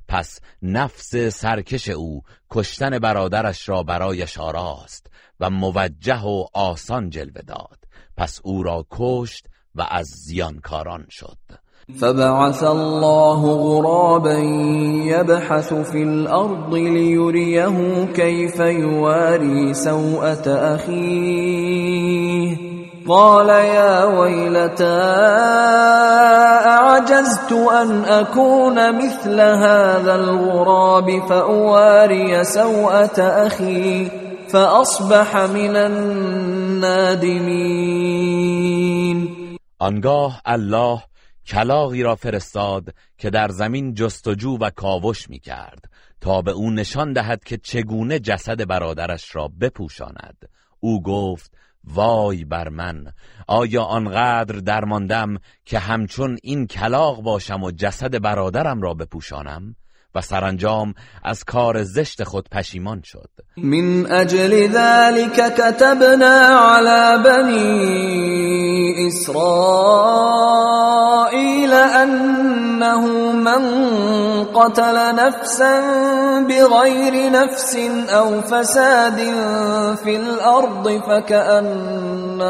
پس نفس سرکش او کشتن برادرش را برایش آراست و موجه و آسان جلوه داد. پس او را کشت و از زیانکاران شد. فبعث الله غرابا يبحث في الارض ليريه كيف يواري سوءة اخيه قال يا ويلتى اعجزت ان اكون مثل هذا الغراب فاواري سوءة اخي فاصبح من النادمين. آنگاه الله کلاغی را فرستاد که در زمین جستجو و کاوش می کرد تا به او نشان دهد که چگونه جسد برادرش را بپوشاند. او گفت وای بر من. آیا آنقدر درماندم که همچون این کلاق باشم و جسد برادرم را بپوشانم؟ و سرانجام از کار زشت خود پشیمان شد. من اجل ذلك كتبنا على بني اسرائيل انه من قتل نفسا بغير نفس او فساد في الارض فكأنما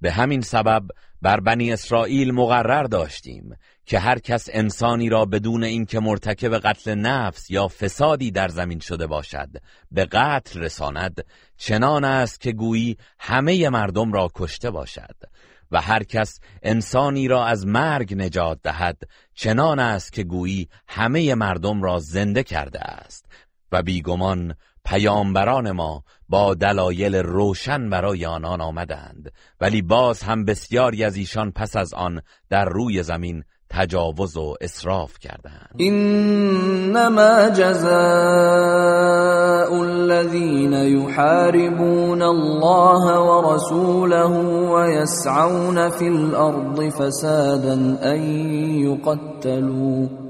به همین سبب بر بنی اسرائیل مقرر داشتیم که هر کس انسانی را بدون اینکه مرتکب قتل نفس یا فسادی در زمین شده باشد به قتل رساند چنان است که گویی همه مردم را کشته باشد و هر کس انسانی را از مرگ نجات دهد چنان است که گویی همه مردم را زنده کرده است و بیگمان پیامبران ما با دلایل روشن برای آنان آمدند ولی باز هم بسیاری از ایشان پس از آن در روی زمین تجاوز و اسراف کردند. انما جزاء الذين يحاربون الله ورسوله ويسعون في الارض فسادا ان يقتلوا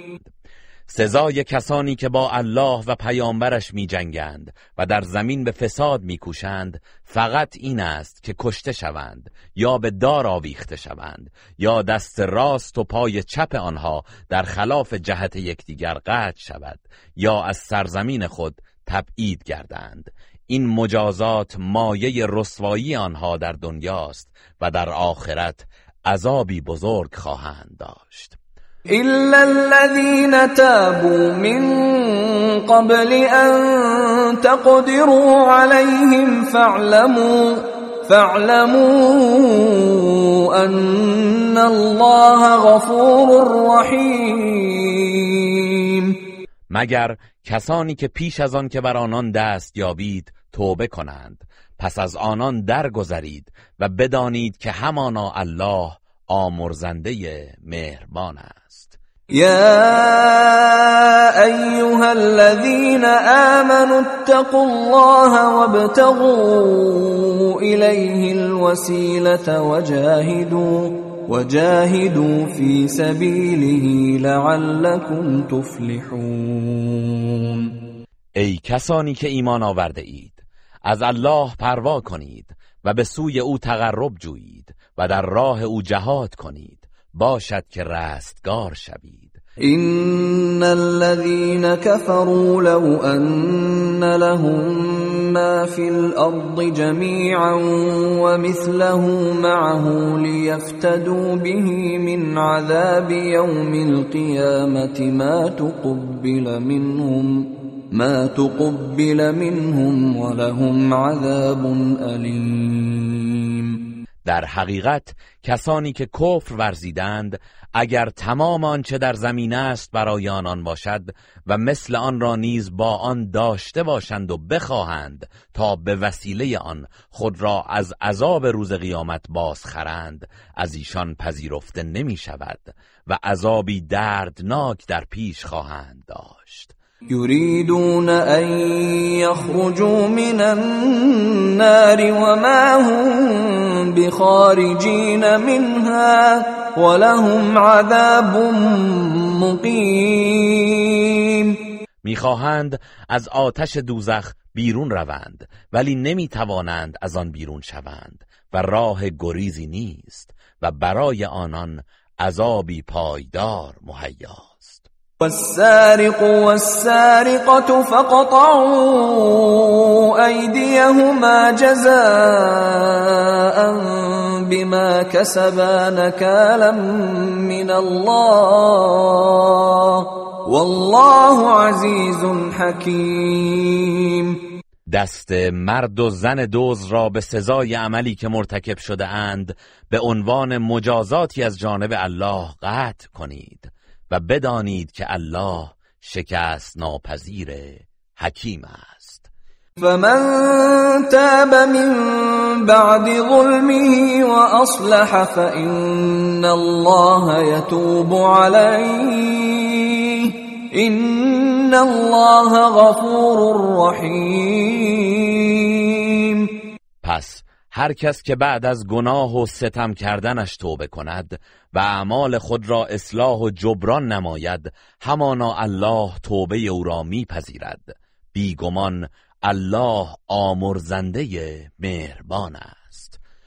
سزای کسانی که با الله و پیامبرش می جنگند و در زمین به فساد می کوشند فقط این است که کشته شوند یا به دار آویخته شوند یا دست راست و پای چپ آنها در خلاف جهت یکدیگر قطع شود یا از سرزمین خود تبعید گردند. این مجازات مایه رسوایی آنها در دنیاست و در آخرت عذابی بزرگ خواهند داشت. إلا الذين تابوا من قبل أن تقدروا عليهم فاعلموا فاعلموا أن الله غفور رحیم مگر کسانی که پیش از آن که بر آنان دست یابید توبه کنند پس از آنان درگذرید و بدانید که همانا الله آمرزنده مهربان است يا ايها الذين آمنوا اتقوا الله وابتغوا اليه الوسيله وجاهدوا وجاهدوا في سبيله لعلكم تفلحون. ای کسانی که ایمان آورده اید از الله پروا کنید و به سوی او تقرب جویید و در راه او جهاد کنید. باشد که رستگار شوید. ان الذين كفروا لو ان لهم ما في الارض جميعا ومثله معه ليفتدوا به من عذاب يوم القيامه ما تقبل منهم ما تقبل منهم ولهم عذاب الیم در حقیقت کسانی که کفر ورزیدند اگر تمام آنچه در زمین است برای آنان باشد و مثل آن را نیز با آن داشته باشند و بخواهند تا به وسیله آن خود را از عذاب روز قیامت بازخرند از ایشان پذیرفته نمی شود و عذابی دردناک در پیش خواهند داشت. يريدون أن يخرجوا من النار وما هم بخارجين منها ولهم عذاب مقیم می‌خواهند از آتش دوزخ بیرون روند ولی نمی‌توانند از آن بیرون شوند و راه گریزی نیست و برای آنان عذابی پایدار مهیاست والسارق والسارقة فقطعوا أيديهما جزاء بما كسبا نكالا من الله والله عزيز حكيم. دست مرد و زن دوز را به سزای عملی که مرتکب شده اند به عنوان مجازاتی از جانب الله قطع کنید. و بدانید که الله شکست ناپذیر حکیم است. فمن تاب من بعد ظلمه وأصلح فإن الله يتوب عليه. إن الله غفور رحیم پس هر کس که بعد از گناه و ستم کردنش توبه کند و اعمال خود را اصلاح و جبران نماید همانا الله توبه او را میپذیرد. بیگمان الله آمرزنده مهربان است.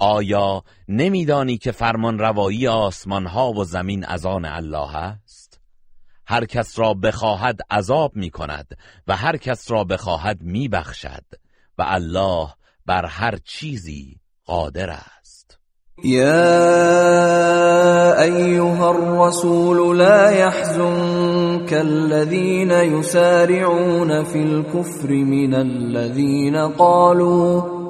آیا نمیدانی که فرمان روایی آسمان ها و زمین از آن الله است؟ هر کس را بخواهد عذاب می کند و هر کس را بخواهد می بخشد و الله بر هر چیزی قادر است. يا ايها الرسول لا يحزنك الذين يسارعون في الكفر من الذين قالوا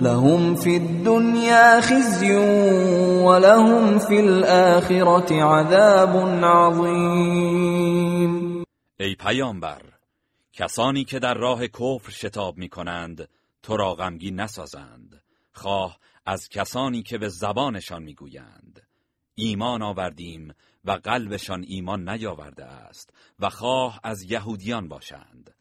لهم في الدنيا خزي ولهم في الاخره عذاب عظيم. ای پیامبر کسانی که در راه کفر شتاب می کنند تو را غمگین نسازند. خواه از کسانی که به زبانشان می‌گویند. ایمان آوردیم و قلبشان ایمان نیاورده است و خواه از یهودیان باشند.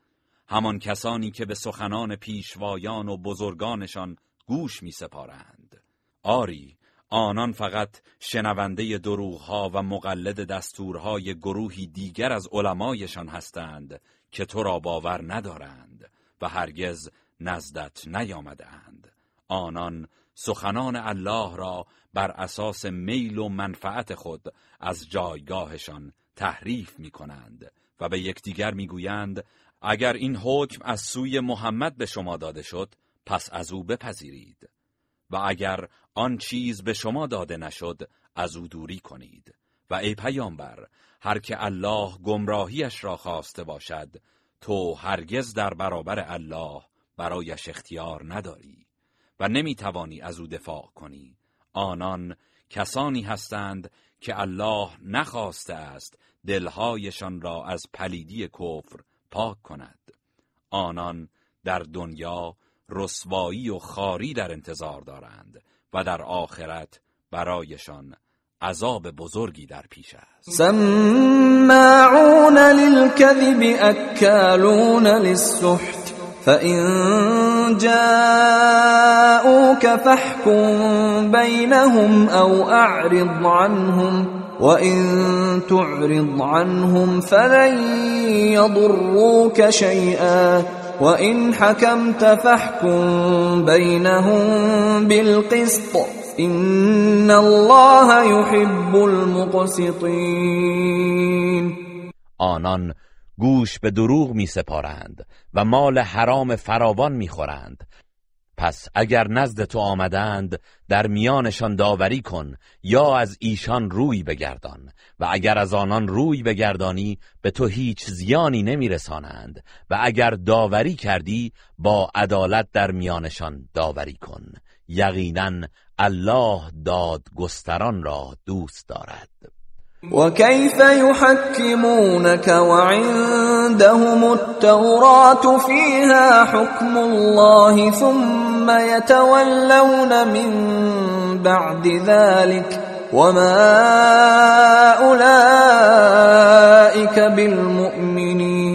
همان کسانی که به سخنان پیشوایان و بزرگانشان گوش می سپارند آری آنان فقط شنونده دروغها و مقلد دستورهای گروهی دیگر از علمایشان هستند که تو را باور ندارند و هرگز نزدت نیامدند آنان سخنان الله را بر اساس میل و منفعت خود از جایگاهشان تحریف می کنند و به یکدیگر می‌گویند اگر این حکم از سوی محمد به شما داده شد پس از او بپذیرید. و اگر آن چیز به شما داده نشد از او دوری کنید. و ای پیامبر هر که الله گمراهیش را خواسته باشد تو هرگز در برابر الله برایش اختیار نداری و نمی‌توانی از او دفاع کنی. آنان کسانی هستند که الله نخواسته است دلهایشان را از پلیدی کفر پاک کند. آنان در دنیا رسوایی و خاری در انتظار دارند و در آخرت برایشان عذاب بزرگی در پیش است. سماعون للكذب اکالون للسحت فإن جاءوك فاحكم بينهم أو أعرض عنهم. وإن تعرض عنهم فلن يضروك شيئا وإن حكمت فاحكم بينهم بالقسط إن الله يحب المقسطين آنان گوش به دروغ می سپارند و مال حرام فراوان می خورند پس اگر نزد تو آمدند در میانشان داوری کن یا از ایشان روی بگردان و اگر از آنان روی بگردانی به تو هیچ زیانی نمیرسانند و اگر داوری کردی با عدالت در میانشان داوری کن. یقینا الله دادگستران را دوست دارد. وكيف يحكمونك وعندهم التوراة فيها حكم الله ثم يتولون من بعد ذلك وما أولئك بالمؤمنين.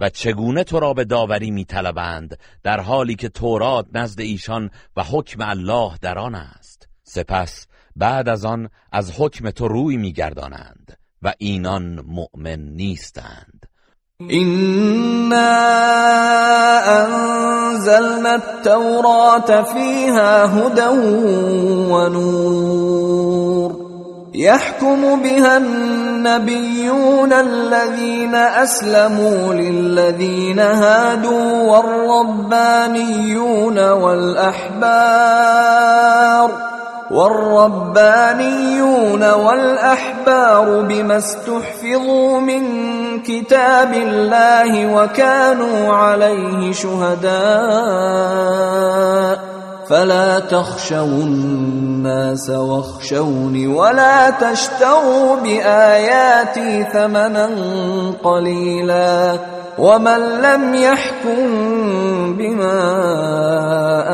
و چگونه تو را به داوری میطلبند در حالی که تورات نزد ایشان و حکم الله در آن است؟ سپس بعد از آن از حکم تو روی میگردانند و اینان مؤمن نیستند. إنا أنزلنا التوراة فيها هدى ونور يحكم بها النبيون الذين أسلموا للذين هادوا والربانيون والأحبار والربانيون والأحبار بما استحفظوا من كتاب الله وكانوا عليه شهداء فلا تخشوا الناس واخشوني ولا تشتروا بآياتي ثمنا قليلا ومن لم يحكم بما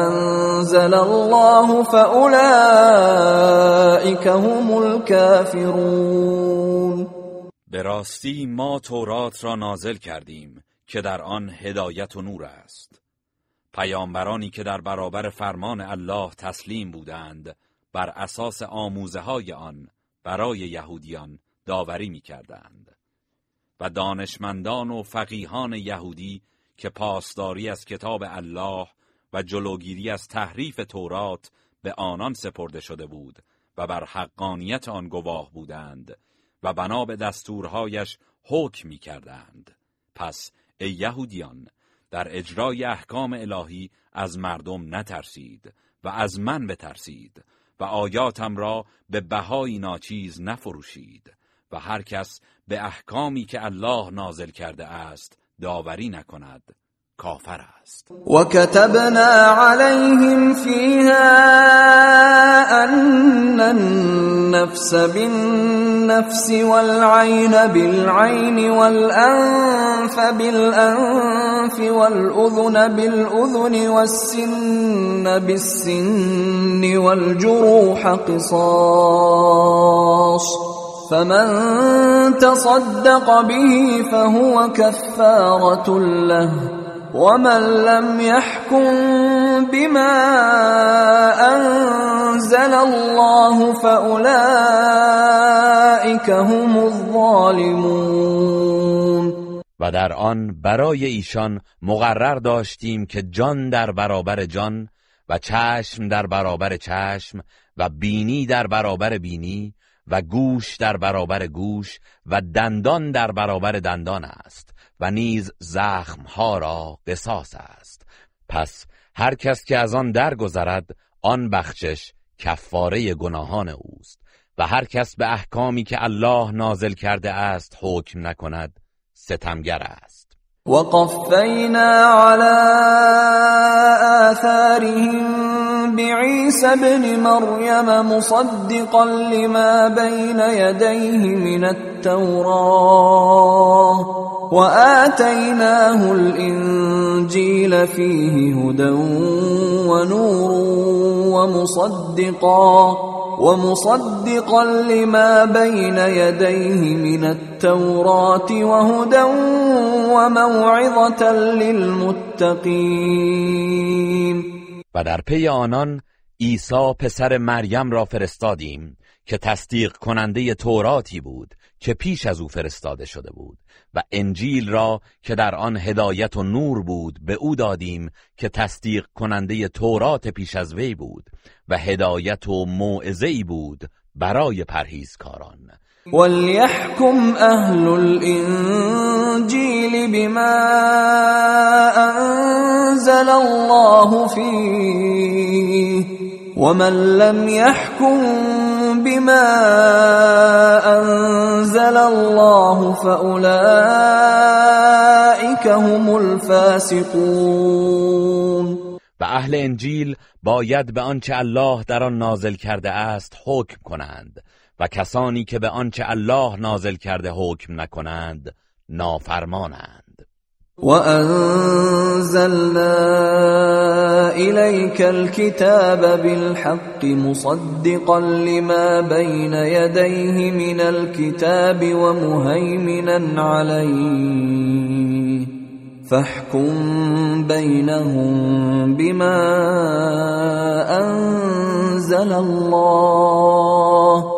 أنزل الله فأولئك هم الكافرون. به ما تورات را نازل کردیم که در آن هدایت و نور است. پیامبرانی که در برابر فرمان الله تسلیم بودند بر اساس آموزه های آن برای یهودیان داوری می کردند و دانشمندان و فقیهان یهودی که پاسداری از کتاب الله و جلوگیری از تحریف تورات به آنان سپرده شده بود و بر حقانیت آن گواه بودند و بنا به دستورهایش حکم می کردند. پس ای یهودیان در اجرای احکام الهی از مردم نترسید و از من بترسید و آیاتم را به بهای ناچیز نفروشید و هر کس به احکامی که الله نازل کرده است داوری نکند. کافر است. و کتبنا علیهم فیها ان النفس بالنفس والعین بالعین والانف بالانف والاذن بالاذن والسن بالسن والجروح قصاص فمن تصدق به فهو كفارة له ومن لم يحكم بما أنزل الله فأولئك هم الظالمون و در آن برای ایشان مقرر داشتیم که جان در برابر جان و چشم در برابر چشم و بینی در برابر بینی و گوش در برابر گوش و دندان در برابر دندان است و نیز زخمها را قصاص است. پس هر کس که از آن درگذرد آن بخشش کفاره گناهان اوست و هر کس به احکامی که الله نازل کرده است حکم نکند ستمگر است. وقفینا على آثارهم بعيسى ابن مريم مصدقا لما بين يديه من التوراة. وآتيناه الإنجيل فيه هدى ونور ومصدقا ومصدقا لما بين يديه من التوراة وهدى وموعظة للمتقين. و در پی آنان عیسی پسر مریم را فرستادیم که تصدیق کننده توراتی بود که پیش از او فرستاده شده بود و انجیل را که در آن هدایت و نور بود به او دادیم که تصدیق کننده تورات پیش از وی بود و هدایت و موعظه‌ای بود برای پرهیزکاران. وليحكم أهل الإنجيل بما أنزل الله فيه ومن لم يحكم بما أنزل الله فأولئك هم الفاسقون و اهل انجیل باید به آنچه الله در آن نازل کرده است حکم کنند. و کسانی که به آنچه الله نازل کرده حکم نکنند نافرمانند. وأنزلنا إليك الكتاب بالحق مصدقا لما بين يديه من الكتاب ومهيمنا عليه فاحكم بينهم بما أنزل الله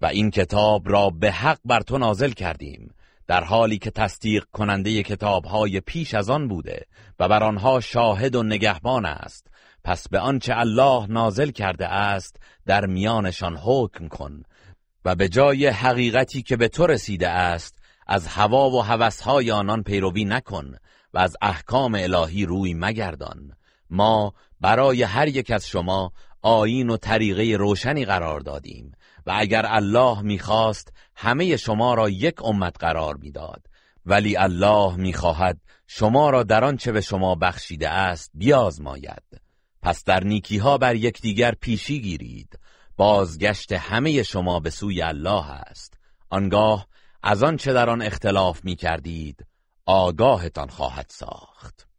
و این کتاب را به حق بر تو نازل کردیم در حالی که تصدیق کننده کتابهای پیش از آن بوده و بر آنها شاهد و نگهبان است. پس به آنچه الله نازل کرده است در میانشان حکم کن و به جای حقیقتی که به تو رسیده است از هوا و هوسهای آنان پیروی نکن و از احکام الهی روی مگردان. ما برای هر یک از شما آیین و طریقه روشنی قرار دادیم. اگر الله می‌خواست همه شما را یک امت قرار می‌داد. ولی الله می‌خواهد شما را در آنچه به شما بخشیده است بیازماید. پس در نیکی ها بر یکدیگر پیشی گیرید. بازگشت همه شما به سوی الله است. آنگاه از آنچه در آن اختلاف می کردید آگاهتان خواهد ساخت.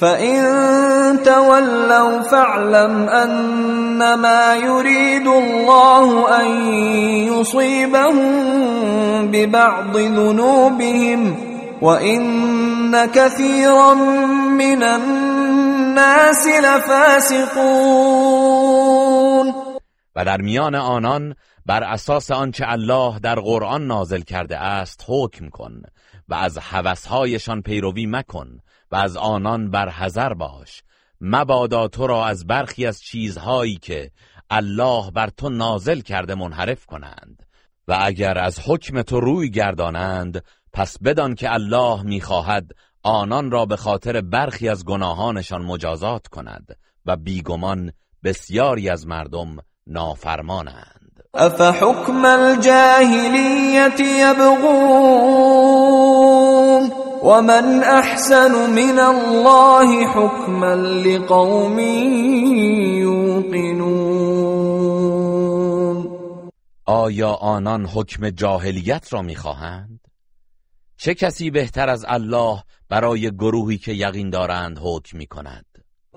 فإن تولوا فاعلم أنما يريد الله أن يصيبهم ببعض ذنوبهم وإن كثيرا من الناس لفاسقون و در میان آنان بر اساس آنچه الله در قرآن نازل کرده است حکم کن و از هوسهایشان پیروی مکن از آنان بر حذر باش. مبادا تو را از برخی از چیزهایی که الله بر تو نازل کرده منحرف کنند. و اگر از حکم تو روی گردانند پس بدان که الله می‌خواهد آنان را به خاطر برخی از گناهانشان مجازات کند و بیگمان بسیاری از مردم نافرمانند. افحکم الجاهلیت یبغون؟ ومن احسن من الله حکما لقوم یوقنون آیا آنان حکم جاهلیت را می‌خواهند؟ چه کسی بهتر از الله برای گروهی که یقین دارند حکم می کند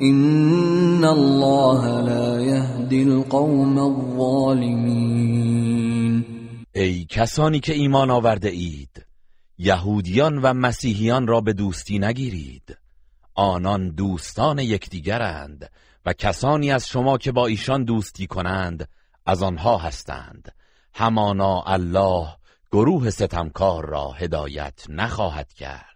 ان الله لا يهدي القوم الظالمين ای کسانی که ایمان آورده اید یهودیان و مسیحیان را به دوستی نگیرید آنان دوستان یکدیگرند و کسانی از شما که با ایشان دوستی کنند از آنها هستند همانا الله گروه ستمکار را هدایت نخواهد کرد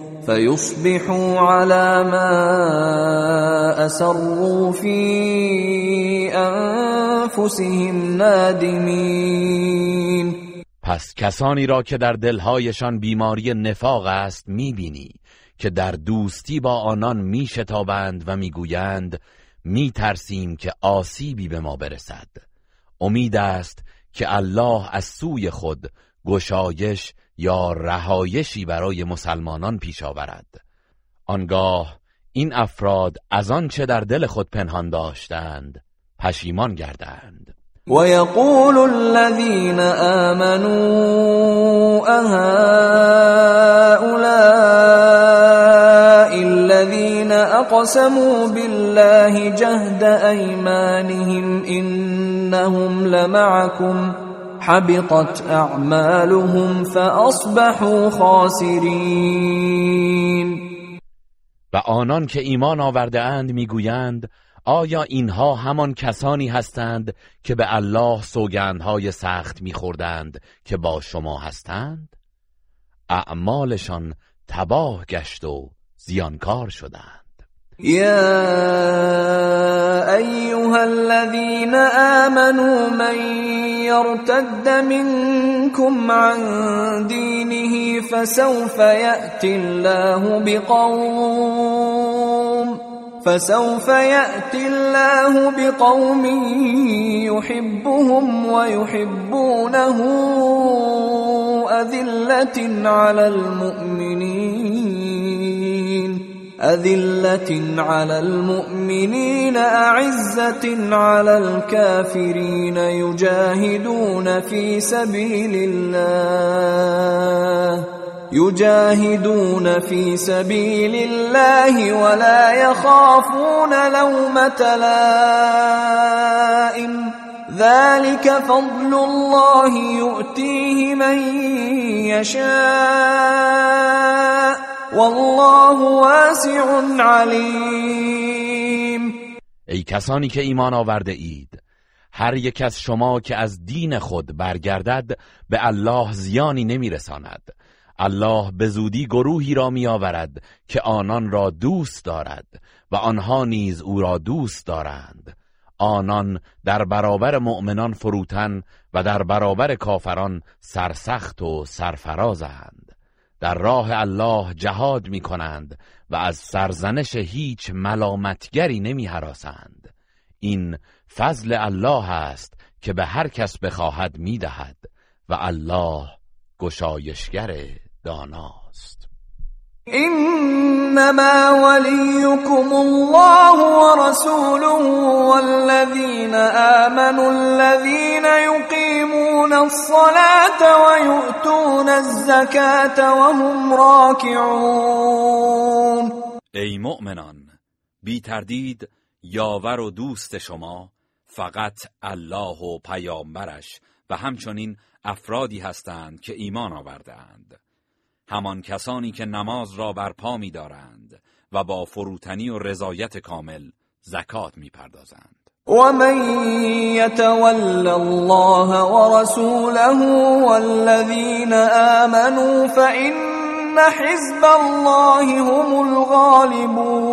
فيصبحوا على ما اسروا في انفسهم نادمین پس کسانی را که در دلهایشان بیماری نفاق است می‌بینی که در دوستی با آنان میشتابند و می‌گویند میترسیم که آسیبی به ما برسد. امید است که الله از سوی خود گشایش یا رهایشی برای مسلمانان پیش آورد. آنگاه این افراد از آنچه در دل خود پنهان داشتند پشیمان گردند. ويقول الذين آمنوا أهؤلاء الذين أقسموا بالله جهد أيمانهم إنهم لمعكم حبطت أعمالهم فأصبحوا خاسرين و آنان که ایمان آورده اند می‌گویند آیا اینها همان کسانی هستند که به الله سوگندهای سخت میخوردند که با شما هستند؟ اعمالشان تباه گشت و زیانکار شدند يا أيها الذين آمنوا من يرتد منكم عن دينه فسوف يأتي الله بقوم فسوف يأتي الله بقوم يحبهم ويحبونه أذلة على المؤمنين أذلة على المؤمنين أعزة على الكافرين يجاهدون في سبيل الله. يجاهدون في سبيل الله ولا يخافون لومة لائم. ذلك فضل الله يؤتيه من يشاء. والله واسع علیم ای کسانی که ایمان آورده اید هر یک از شما که از دین خود برگردد به الله زیانی نمیرساند. الله به زودی گروهی را می آورد که آنان را دوست دارد و آنها نیز او را دوست دارند. آنان در برابر مؤمنان فروتن و در برابر کافران سرسخت و سرفرازند. در راه الله جهاد می کنند و از سرزنش هیچ ملامتگری نمی حراسند. این فضل الله است که به هر کس بخواهد می دهد و الله گشایشگر داناست انما وليكم الله ورسوله والذين آمنوا الذين يقيمون الصلاة ويؤتون الزكاة وهم راكعون. ای مؤمنان بی تردید یاور و دوست شما فقط الله و پیامبرش و همچنین افرادی هستند که ایمان آوردهاند. همان کسانی که نماز را برپا می دارند و با فروتنی و رضایت کامل زکات می پردازند ومن يتول الله ورسوله والذين آمنوا فإن حزب الله هم الغالبون.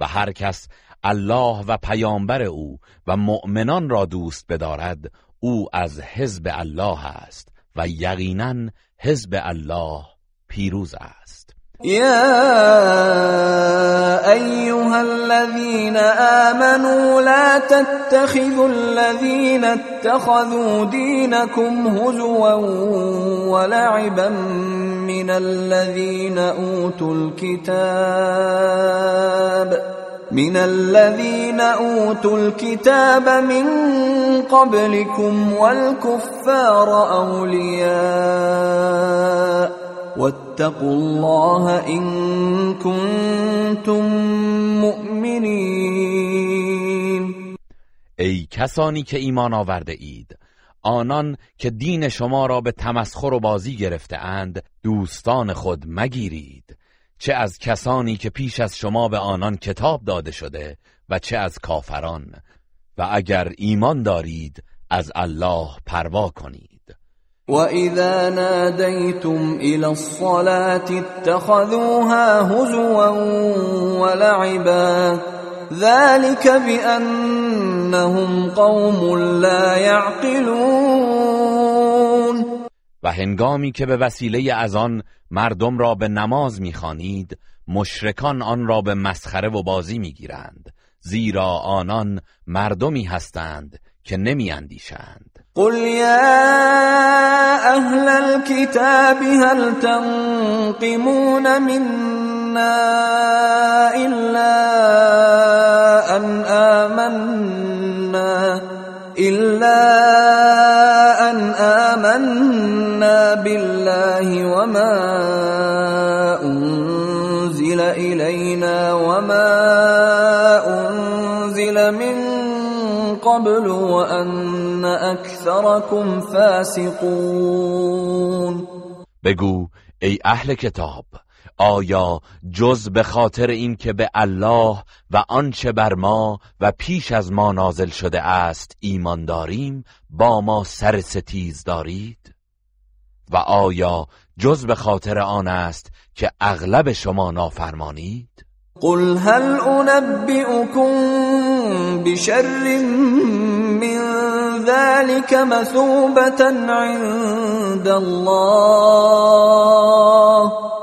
و هر کس الله و پیامبر او و مؤمنان را دوست بدارد او از حزب الله است و یقینا حزب الله پیروز است. يا أيها الذين آمنوا لا تتخذوا الذين اتخذوا دينكم هزوا ولعبا من الذين أوتوا الكتاب من الذين اوتوا الكتاب من قبلكم والكفار اولياء واتقوا الله ان كنتم مؤمنين. ای کسانی که ایمان آورده اید آنان که دین شما را به تمسخر و بازی گرفته اند دوستان خود مگیرید. چه از کسانی که پیش از شما به آنان کتاب داده شده و چه از کافران. و اگر ایمان دارید از الله پروا کنید. و اذا نادیتم الى الصلاة اتخذوها هزوا ولعبا ذلك بأنهم قوم لا يعقلون و هنگامی که به وسیله از آن مردم را به نماز می‌خوانید مشرکان آن را به مسخره و بازی می‌گیرند. زیرا آنان مردمی هستند که نمیاندیشند. قل يا أهل الكتاب هل تنقمون منا إلا أن آمنا؟ إلا أن آمنا بالله وما أنزل إلينا وما أنزل من قبل وأن أكثركم فاسقون. بگو ای أهل کتاب آیا جز به خاطر اینکه به الله و آنچه بر ما و پیش از ما نازل شده است ایمان داریم با ما سر ستیز دارید؟ و آیا جز به خاطر آن است که اغلب شما نافرمانید؟ قل هل انبئكم بشر من ذلك مثوبة عند الله؟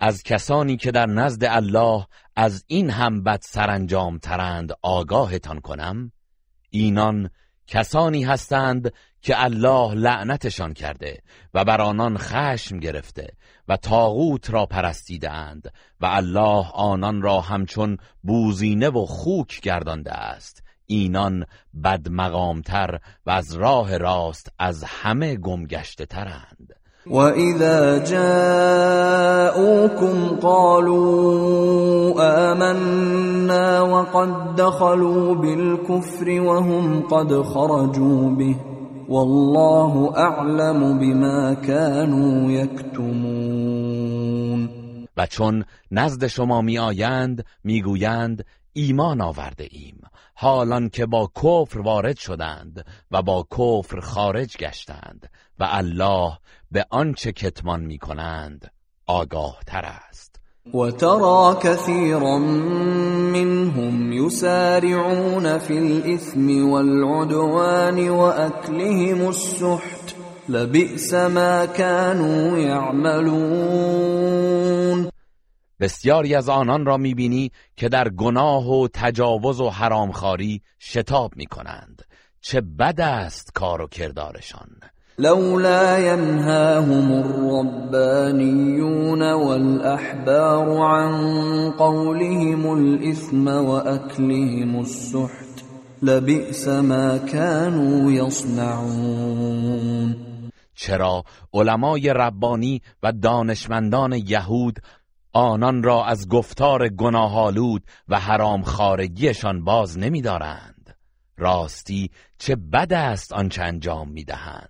از کسانی که در نزد الله از این هم بد سرانجام ترند آگاهتان کنم اینان کسانی هستند که الله لعنتشان کرده و بر آنان خشم گرفته و تاغوت را پرستیدند و الله آنان را همچون بوزینه و خوک گردانده است. اینان بدمقامتر و از راه راست از همه گمگشته ترند. وَإِذَا جَاءُوكُمْ قَالُوا آمَنَّا وَقَدْ دَخَلُوا بِالْكُفْرِ وَهُمْ قَدْ خَرَجُوا بِهِ وَاللَّهُ أَعْلَمُ بِمَا كَانُوا يَكْتُمُونَ و چون نزد شما می آیند می گویند ایمان آورده ایم. حالان که با کفر وارد شدند و با کفر خارج گشتند و الله به آنچه کتمان می کنند آگاه تر است. وترى كثيرا منهم يسارعون في الإثم والعدوان وأكلهم السحت لبئس ما كانوا يعملون. بسیاری از آنان را می‌بینی که در گناه و تجاوز و حرامخواری شتاب می‌کنند. چه بد است کار و کردارشان. لولا ينهاهم الربانيون والأحبار عن قولهم الإثم وأكلهم السحت لبئس ما كانوا يصنعون. چرا علمای ربانی و دانشمندان یهود آنان را از گفتار گناهالود و حرام خارگیشان باز نمی‌دارند؟ راستی چه بد است آنچه انجام می‌دهند؟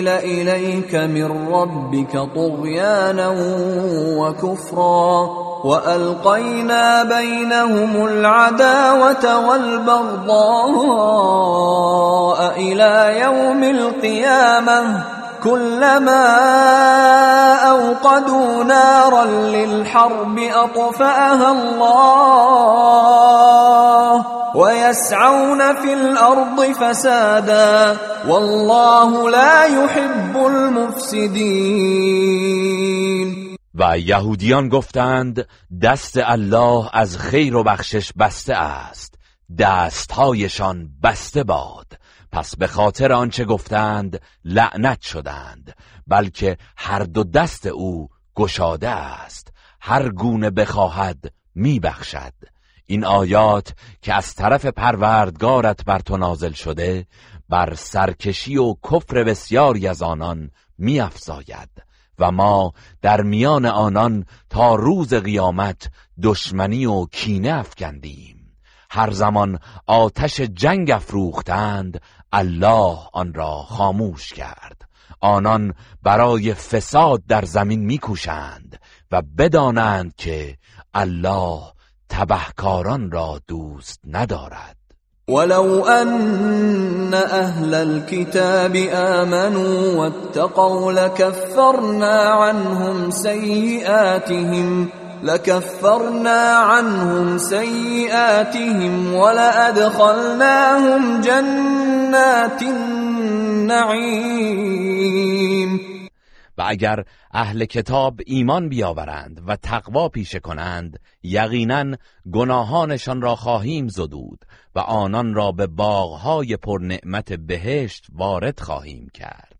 انزل اليك من ربك طغيانا وكفرا والقينا بينهم العداوه والبغضاء إلى يوم القيامه كلما أوقدوا نارا للحرب أطفأها الله ويسعون في الأرض فسادا والله لا يحب المفسدين. و یهودیان گفتند دست الله از خیر و بخشش بسته است دستهایشان بسته باد. پس به خاطر آنچه گفتند لعنت شدند بلکه هر دو دست او گشاده است هر گونه بخواهد میبخشد. این آیات که از طرف پروردگارت بر تو نازل شده بر سرکشی و کفر بسیاری از آنان میافزاید و ما در میان آنان تا روز قیامت دشمنی و کینه افکندیم. هر زمان آتش جنگ افروختند الله آن را خاموش کرد. آنان برای فساد در زمین میکوشند و بدانند که الله تبهکاران را دوست ندارد. ولو ان اهل الكتاب آمنوا واتقوا لكفرنا عنهم سيئاتهم لكفرنا عنهم سيئاتهم ولأدخلناهم جنات النعيم. و اگر اهل کتاب ایمان بیاورند و تقوا پیشه کنند یقینا گناهانشان را خواهیم زدود و آنان را به باغهای پرنعمت بهشت وارد خواهیم کرد.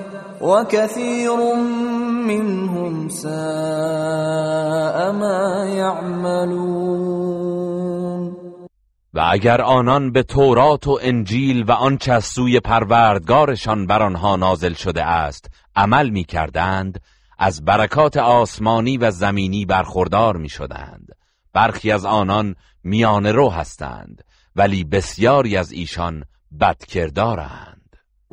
وكثير منهم ساء ما يعملون. و اگر آنان به تورات و انجیل و آنچه از سوی پروردگارشان بر آنها نازل شده است عمل می کردند از برکات آسمانی و زمینی برخوردار می شدند برخی از آنان میان رو هستند ولی بسیاری از ایشان بدکردارند.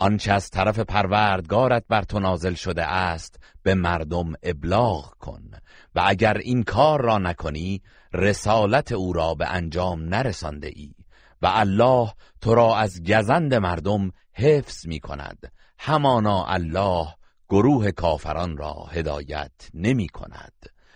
آنچه از طرف پروردگارت بر تو نازل شده است به مردم ابلاغ کن و اگر این کار را نکنی رسالت او را به انجام نرسانده ای و الله تو را از گزند مردم حفظ می کند همانا الله گروه کافران را هدایت نمی کند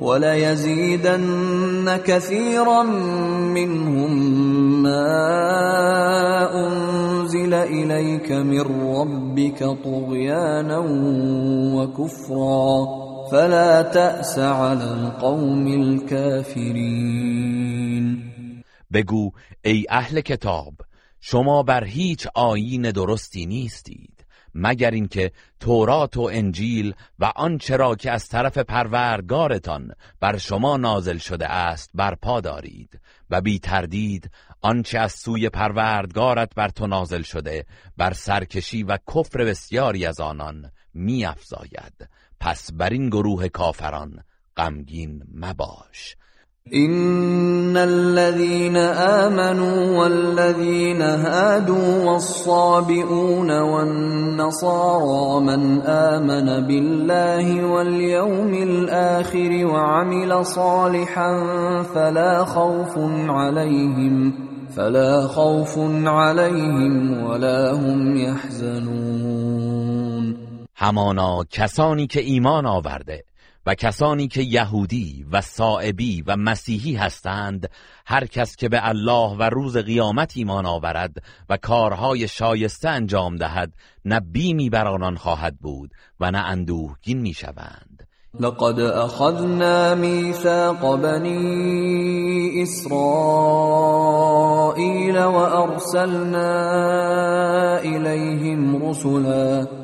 وليزيدن كثيرا منهم ما أنزل إليك من ربك طغيانا وكفرا فلا تأس على القوم الكافرين. بگو ای أهل کتاب شما بر هیچ آیین درستی نیستید. مگر اینکه تورات و انجیل و آنچه را که از طرف پروردگارتان بر شما نازل شده است برپا دارید و بی تردید آنچه از سوی پروردگارت بر تو نازل شده بر سرکشی و کفر بسیاری از آنان می افزاید. پس بر این گروه کافران غمگین مباش ان الذين امنوا والذين هادوا والصابئون والنصارى من امن بالله واليوم الاخر وعمل صالحا فلا خوف عليهم فلا خوف عليهم ولا هم يحزنون همانا کسانی که ایمان آورده و کسانی که یهودی و صائبی و مسیحی هستند هر کس که به الله و روز قیامت ایمان آورد و کارهای شایسته انجام دهد نه بیمی بر آنان خواهد بود و نه اندوهگین می‌شوند لقد اخذنا ميثاق بني اسرائيل وارسلنا اليهم رسلا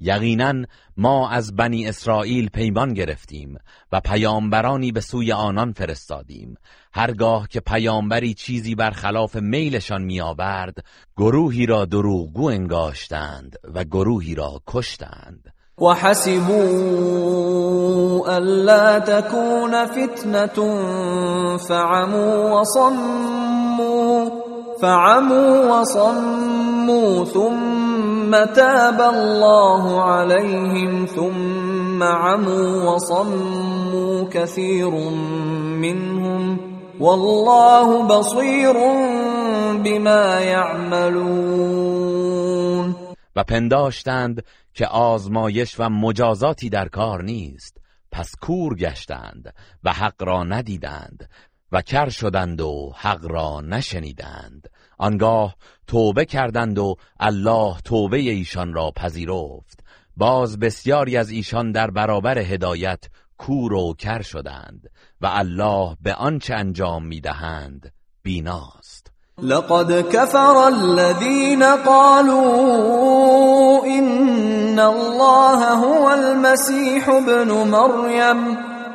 یقینا ما از بنی اسرائیل پیمان گرفتیم و پیامبرانی به سوی آنان فرستادیم. هرگاه که پیامبری چیزی بر خلاف میلشان میآورد گروهی را دروغگو انگاشتند و گروهی را کشتند. وحسبوا ألا تكون فتنة فعموا وصموا فعموا وصموا ثم تاب الله عليهم ثم عموا وصموا كثير منهم والله بصير بما يعملون. و پنداشتند که آزمایش و مجازاتی در کار نیست. پس کور گشتند و حق را ندیدند. و کر شدند و حق را نشنیدند. آنگاه توبه کردند و الله توبه ایشان را پذیرفت. باز بسیاری از ایشان در برابر هدایت کور و کر شدند و الله به آنچه انجام می‌دهند بیناست. لقد كفر الذين قالوا إن الله هو المسيح ابن مريم.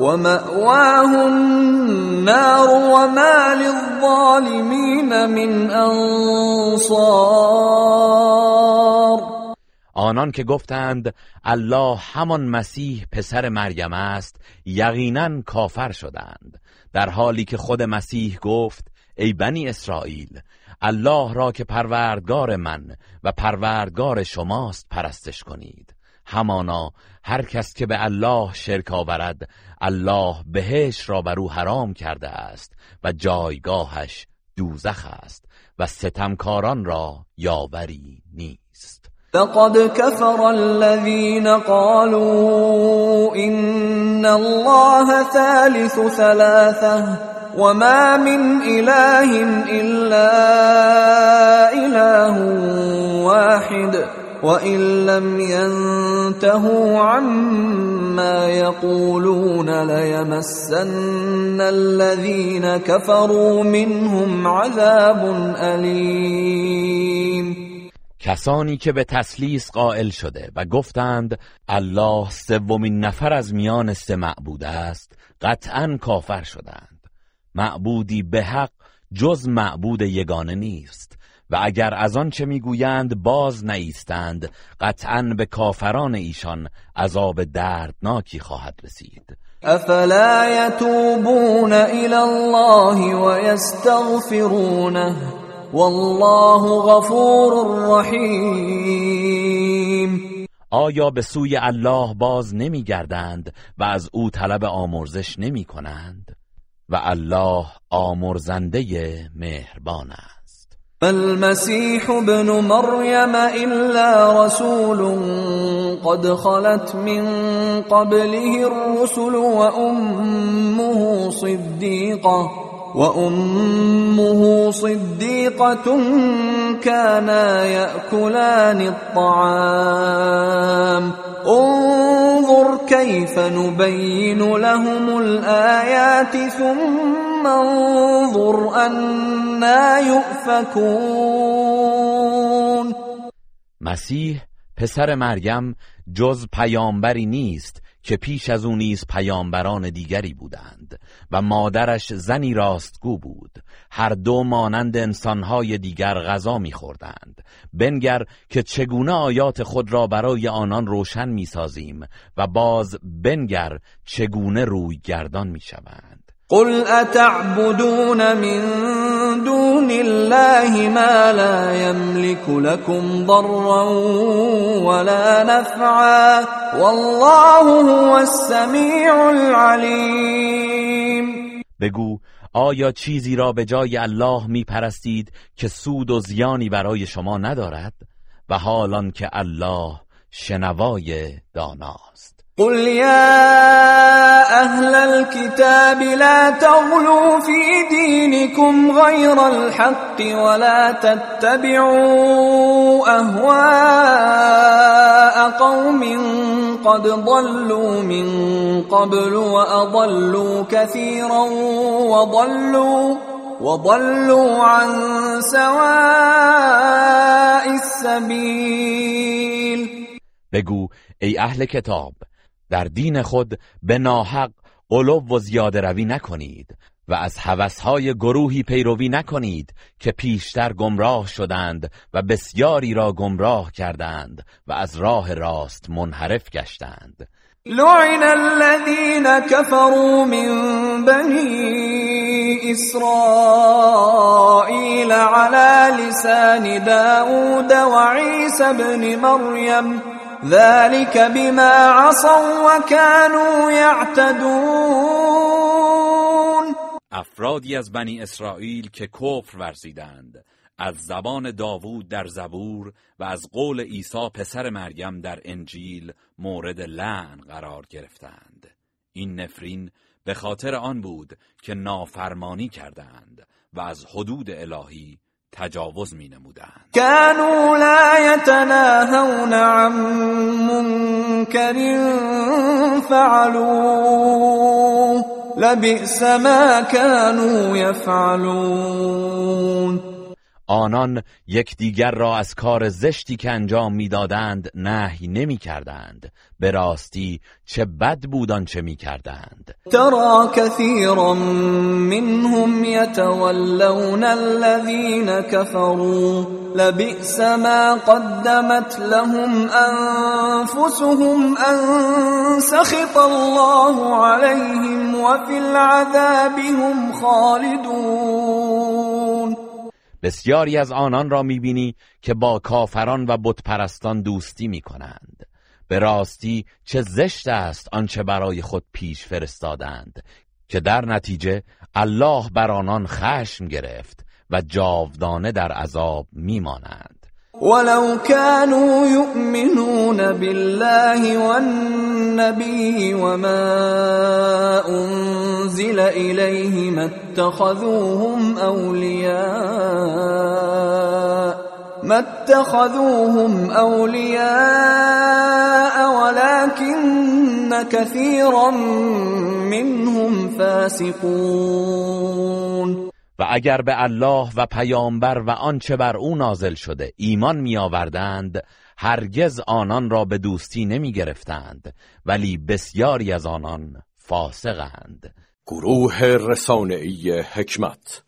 ومأواه النار وما للظالمين من أنصار. آنان که گفتند الله همان مسیح پسر مریم است یقینا کافر شدند. در حالی که خود مسیح گفت ای بنی اسرائیل الله را که پروردگار من و پروردگار شماست پرستش کنید. همانا هر کس که به الله شرک آورد الله بهش را بر او حرام کرده است و جایگاهش دوزخ است و ستمکاران را یاوری نیست. لقد كفر الذين قالوا إن الله ثالث ثلاثة وما من إله إلا إله واحد. وإن لم ينتهوا عما يقولون ليمسن الذين كفروا منهم عذاب أليم. کسانی که به تسلیس قائل شده و گفتند الله سومین نفر از میان سه معبود است قطعا کافر شدند. معبودی به حق جز معبود یگانه نیست. و اگر از آن چه می‌گویند باز نیستند قطعا به کافران ایشان عذاب دردناکی خواهد رسید. افلا يتوبون الى الله ويستغفرونه والله غفور رحیم. آیا به سوی الله باز نمیگردند و از او طلب آمرزش نمی کنند و الله آمرزنده مهربان است. المسيح ابن مريم إلا رسول قد خلت من قبله الرسل وأمه صديقة وأمه صديقة كانا يأكلان الطعام. انظر كيف نبين لهم الآيات ثم انظر أنا يؤفكون. مسیح پسر مریم جز پیامبری نیست. که پیش از او نیز پیامبران دیگری بودند و مادرش زنی راستگو بود. هر دو مانند انسانهای دیگر غذا میخوردند. بنگر که چگونه آیات خود را برای آنان روشن می‌سازیم و باز بنگر چگونه روی گردان می‌شوند قل اتعبدون من دون الله ما لا يملك لكم ضرا ولا نفعا والله هو السميع العليم. بگو آیا چیزی را به جای الله می پرستید که سود و زیانی برای شما ندارد؟ و حالان که الله شنوای داناست. قل يا أهل الكتاب لا تغلوا في دينكم غير الحق ولا تتبعوا أهواء قوم قد ضلوا من قبل وأضلوا كثيرا وضلوا وضلوا عن سواء السبيل بگو ای أهل کتاب در دین خود به ناحق قلوب و زیاده روی نکنید و از هوسهای گروهی پیروی نکنید که پیشتر گمراه شدند و بسیاری را گمراه کردند و از راه راست منحرف گشتند. لعن الذين كفروا من بني إسرائيل على لسان داود وعيسى بن مريم ذلك بما عصوا وكانوا يعتدون. افرادی از بنی اسرائیل که کفر ورزیدند از زبان داوود در زبور و از قول عیسی پسر مریم در انجیل مورد لعن قرار گرفتند. این نفرین به خاطر آن بود که نافرمانی کردند و از حدود الهی تجاوز می نمودند كانوا لا يتناهون عن منكر فعلوه لبئس ما كانوا يفعلون. آنان یکدیگر را از کار زشتی که انجام می‌دادند نهی نمی کردند به راستی چه بد بود آنچه می کردند ترى كثيرا منهم يتولون الذين كفروا لبئس ما قدمت لهم انفسهم ان سخط الله عليهم وفي العذاب هم خالدون. بسیاری از آنان را می‌بینی که با کافران و بتپرستان دوستی می‌کنند. به راستی چه زشت است آنچه برای خود پیش فرستادند که در نتیجه الله بر آنان خشم گرفت و جاودانه در عذاب میمانند. ولو كانوا يؤمنون بالله والنبي وما أنزل إليه ما اتخذوهم أولياء ما اتخذوهم أولياء ولكن كثيرا منهم فاسقون. و اگر به الله و پیامبر و آنچه بر او نازل شده ایمان می آوردند هرگز آنان را به دوستی نمی گرفتند ولی بسیاری از آنان فاسقند. گروه رسانه‌ای حکمت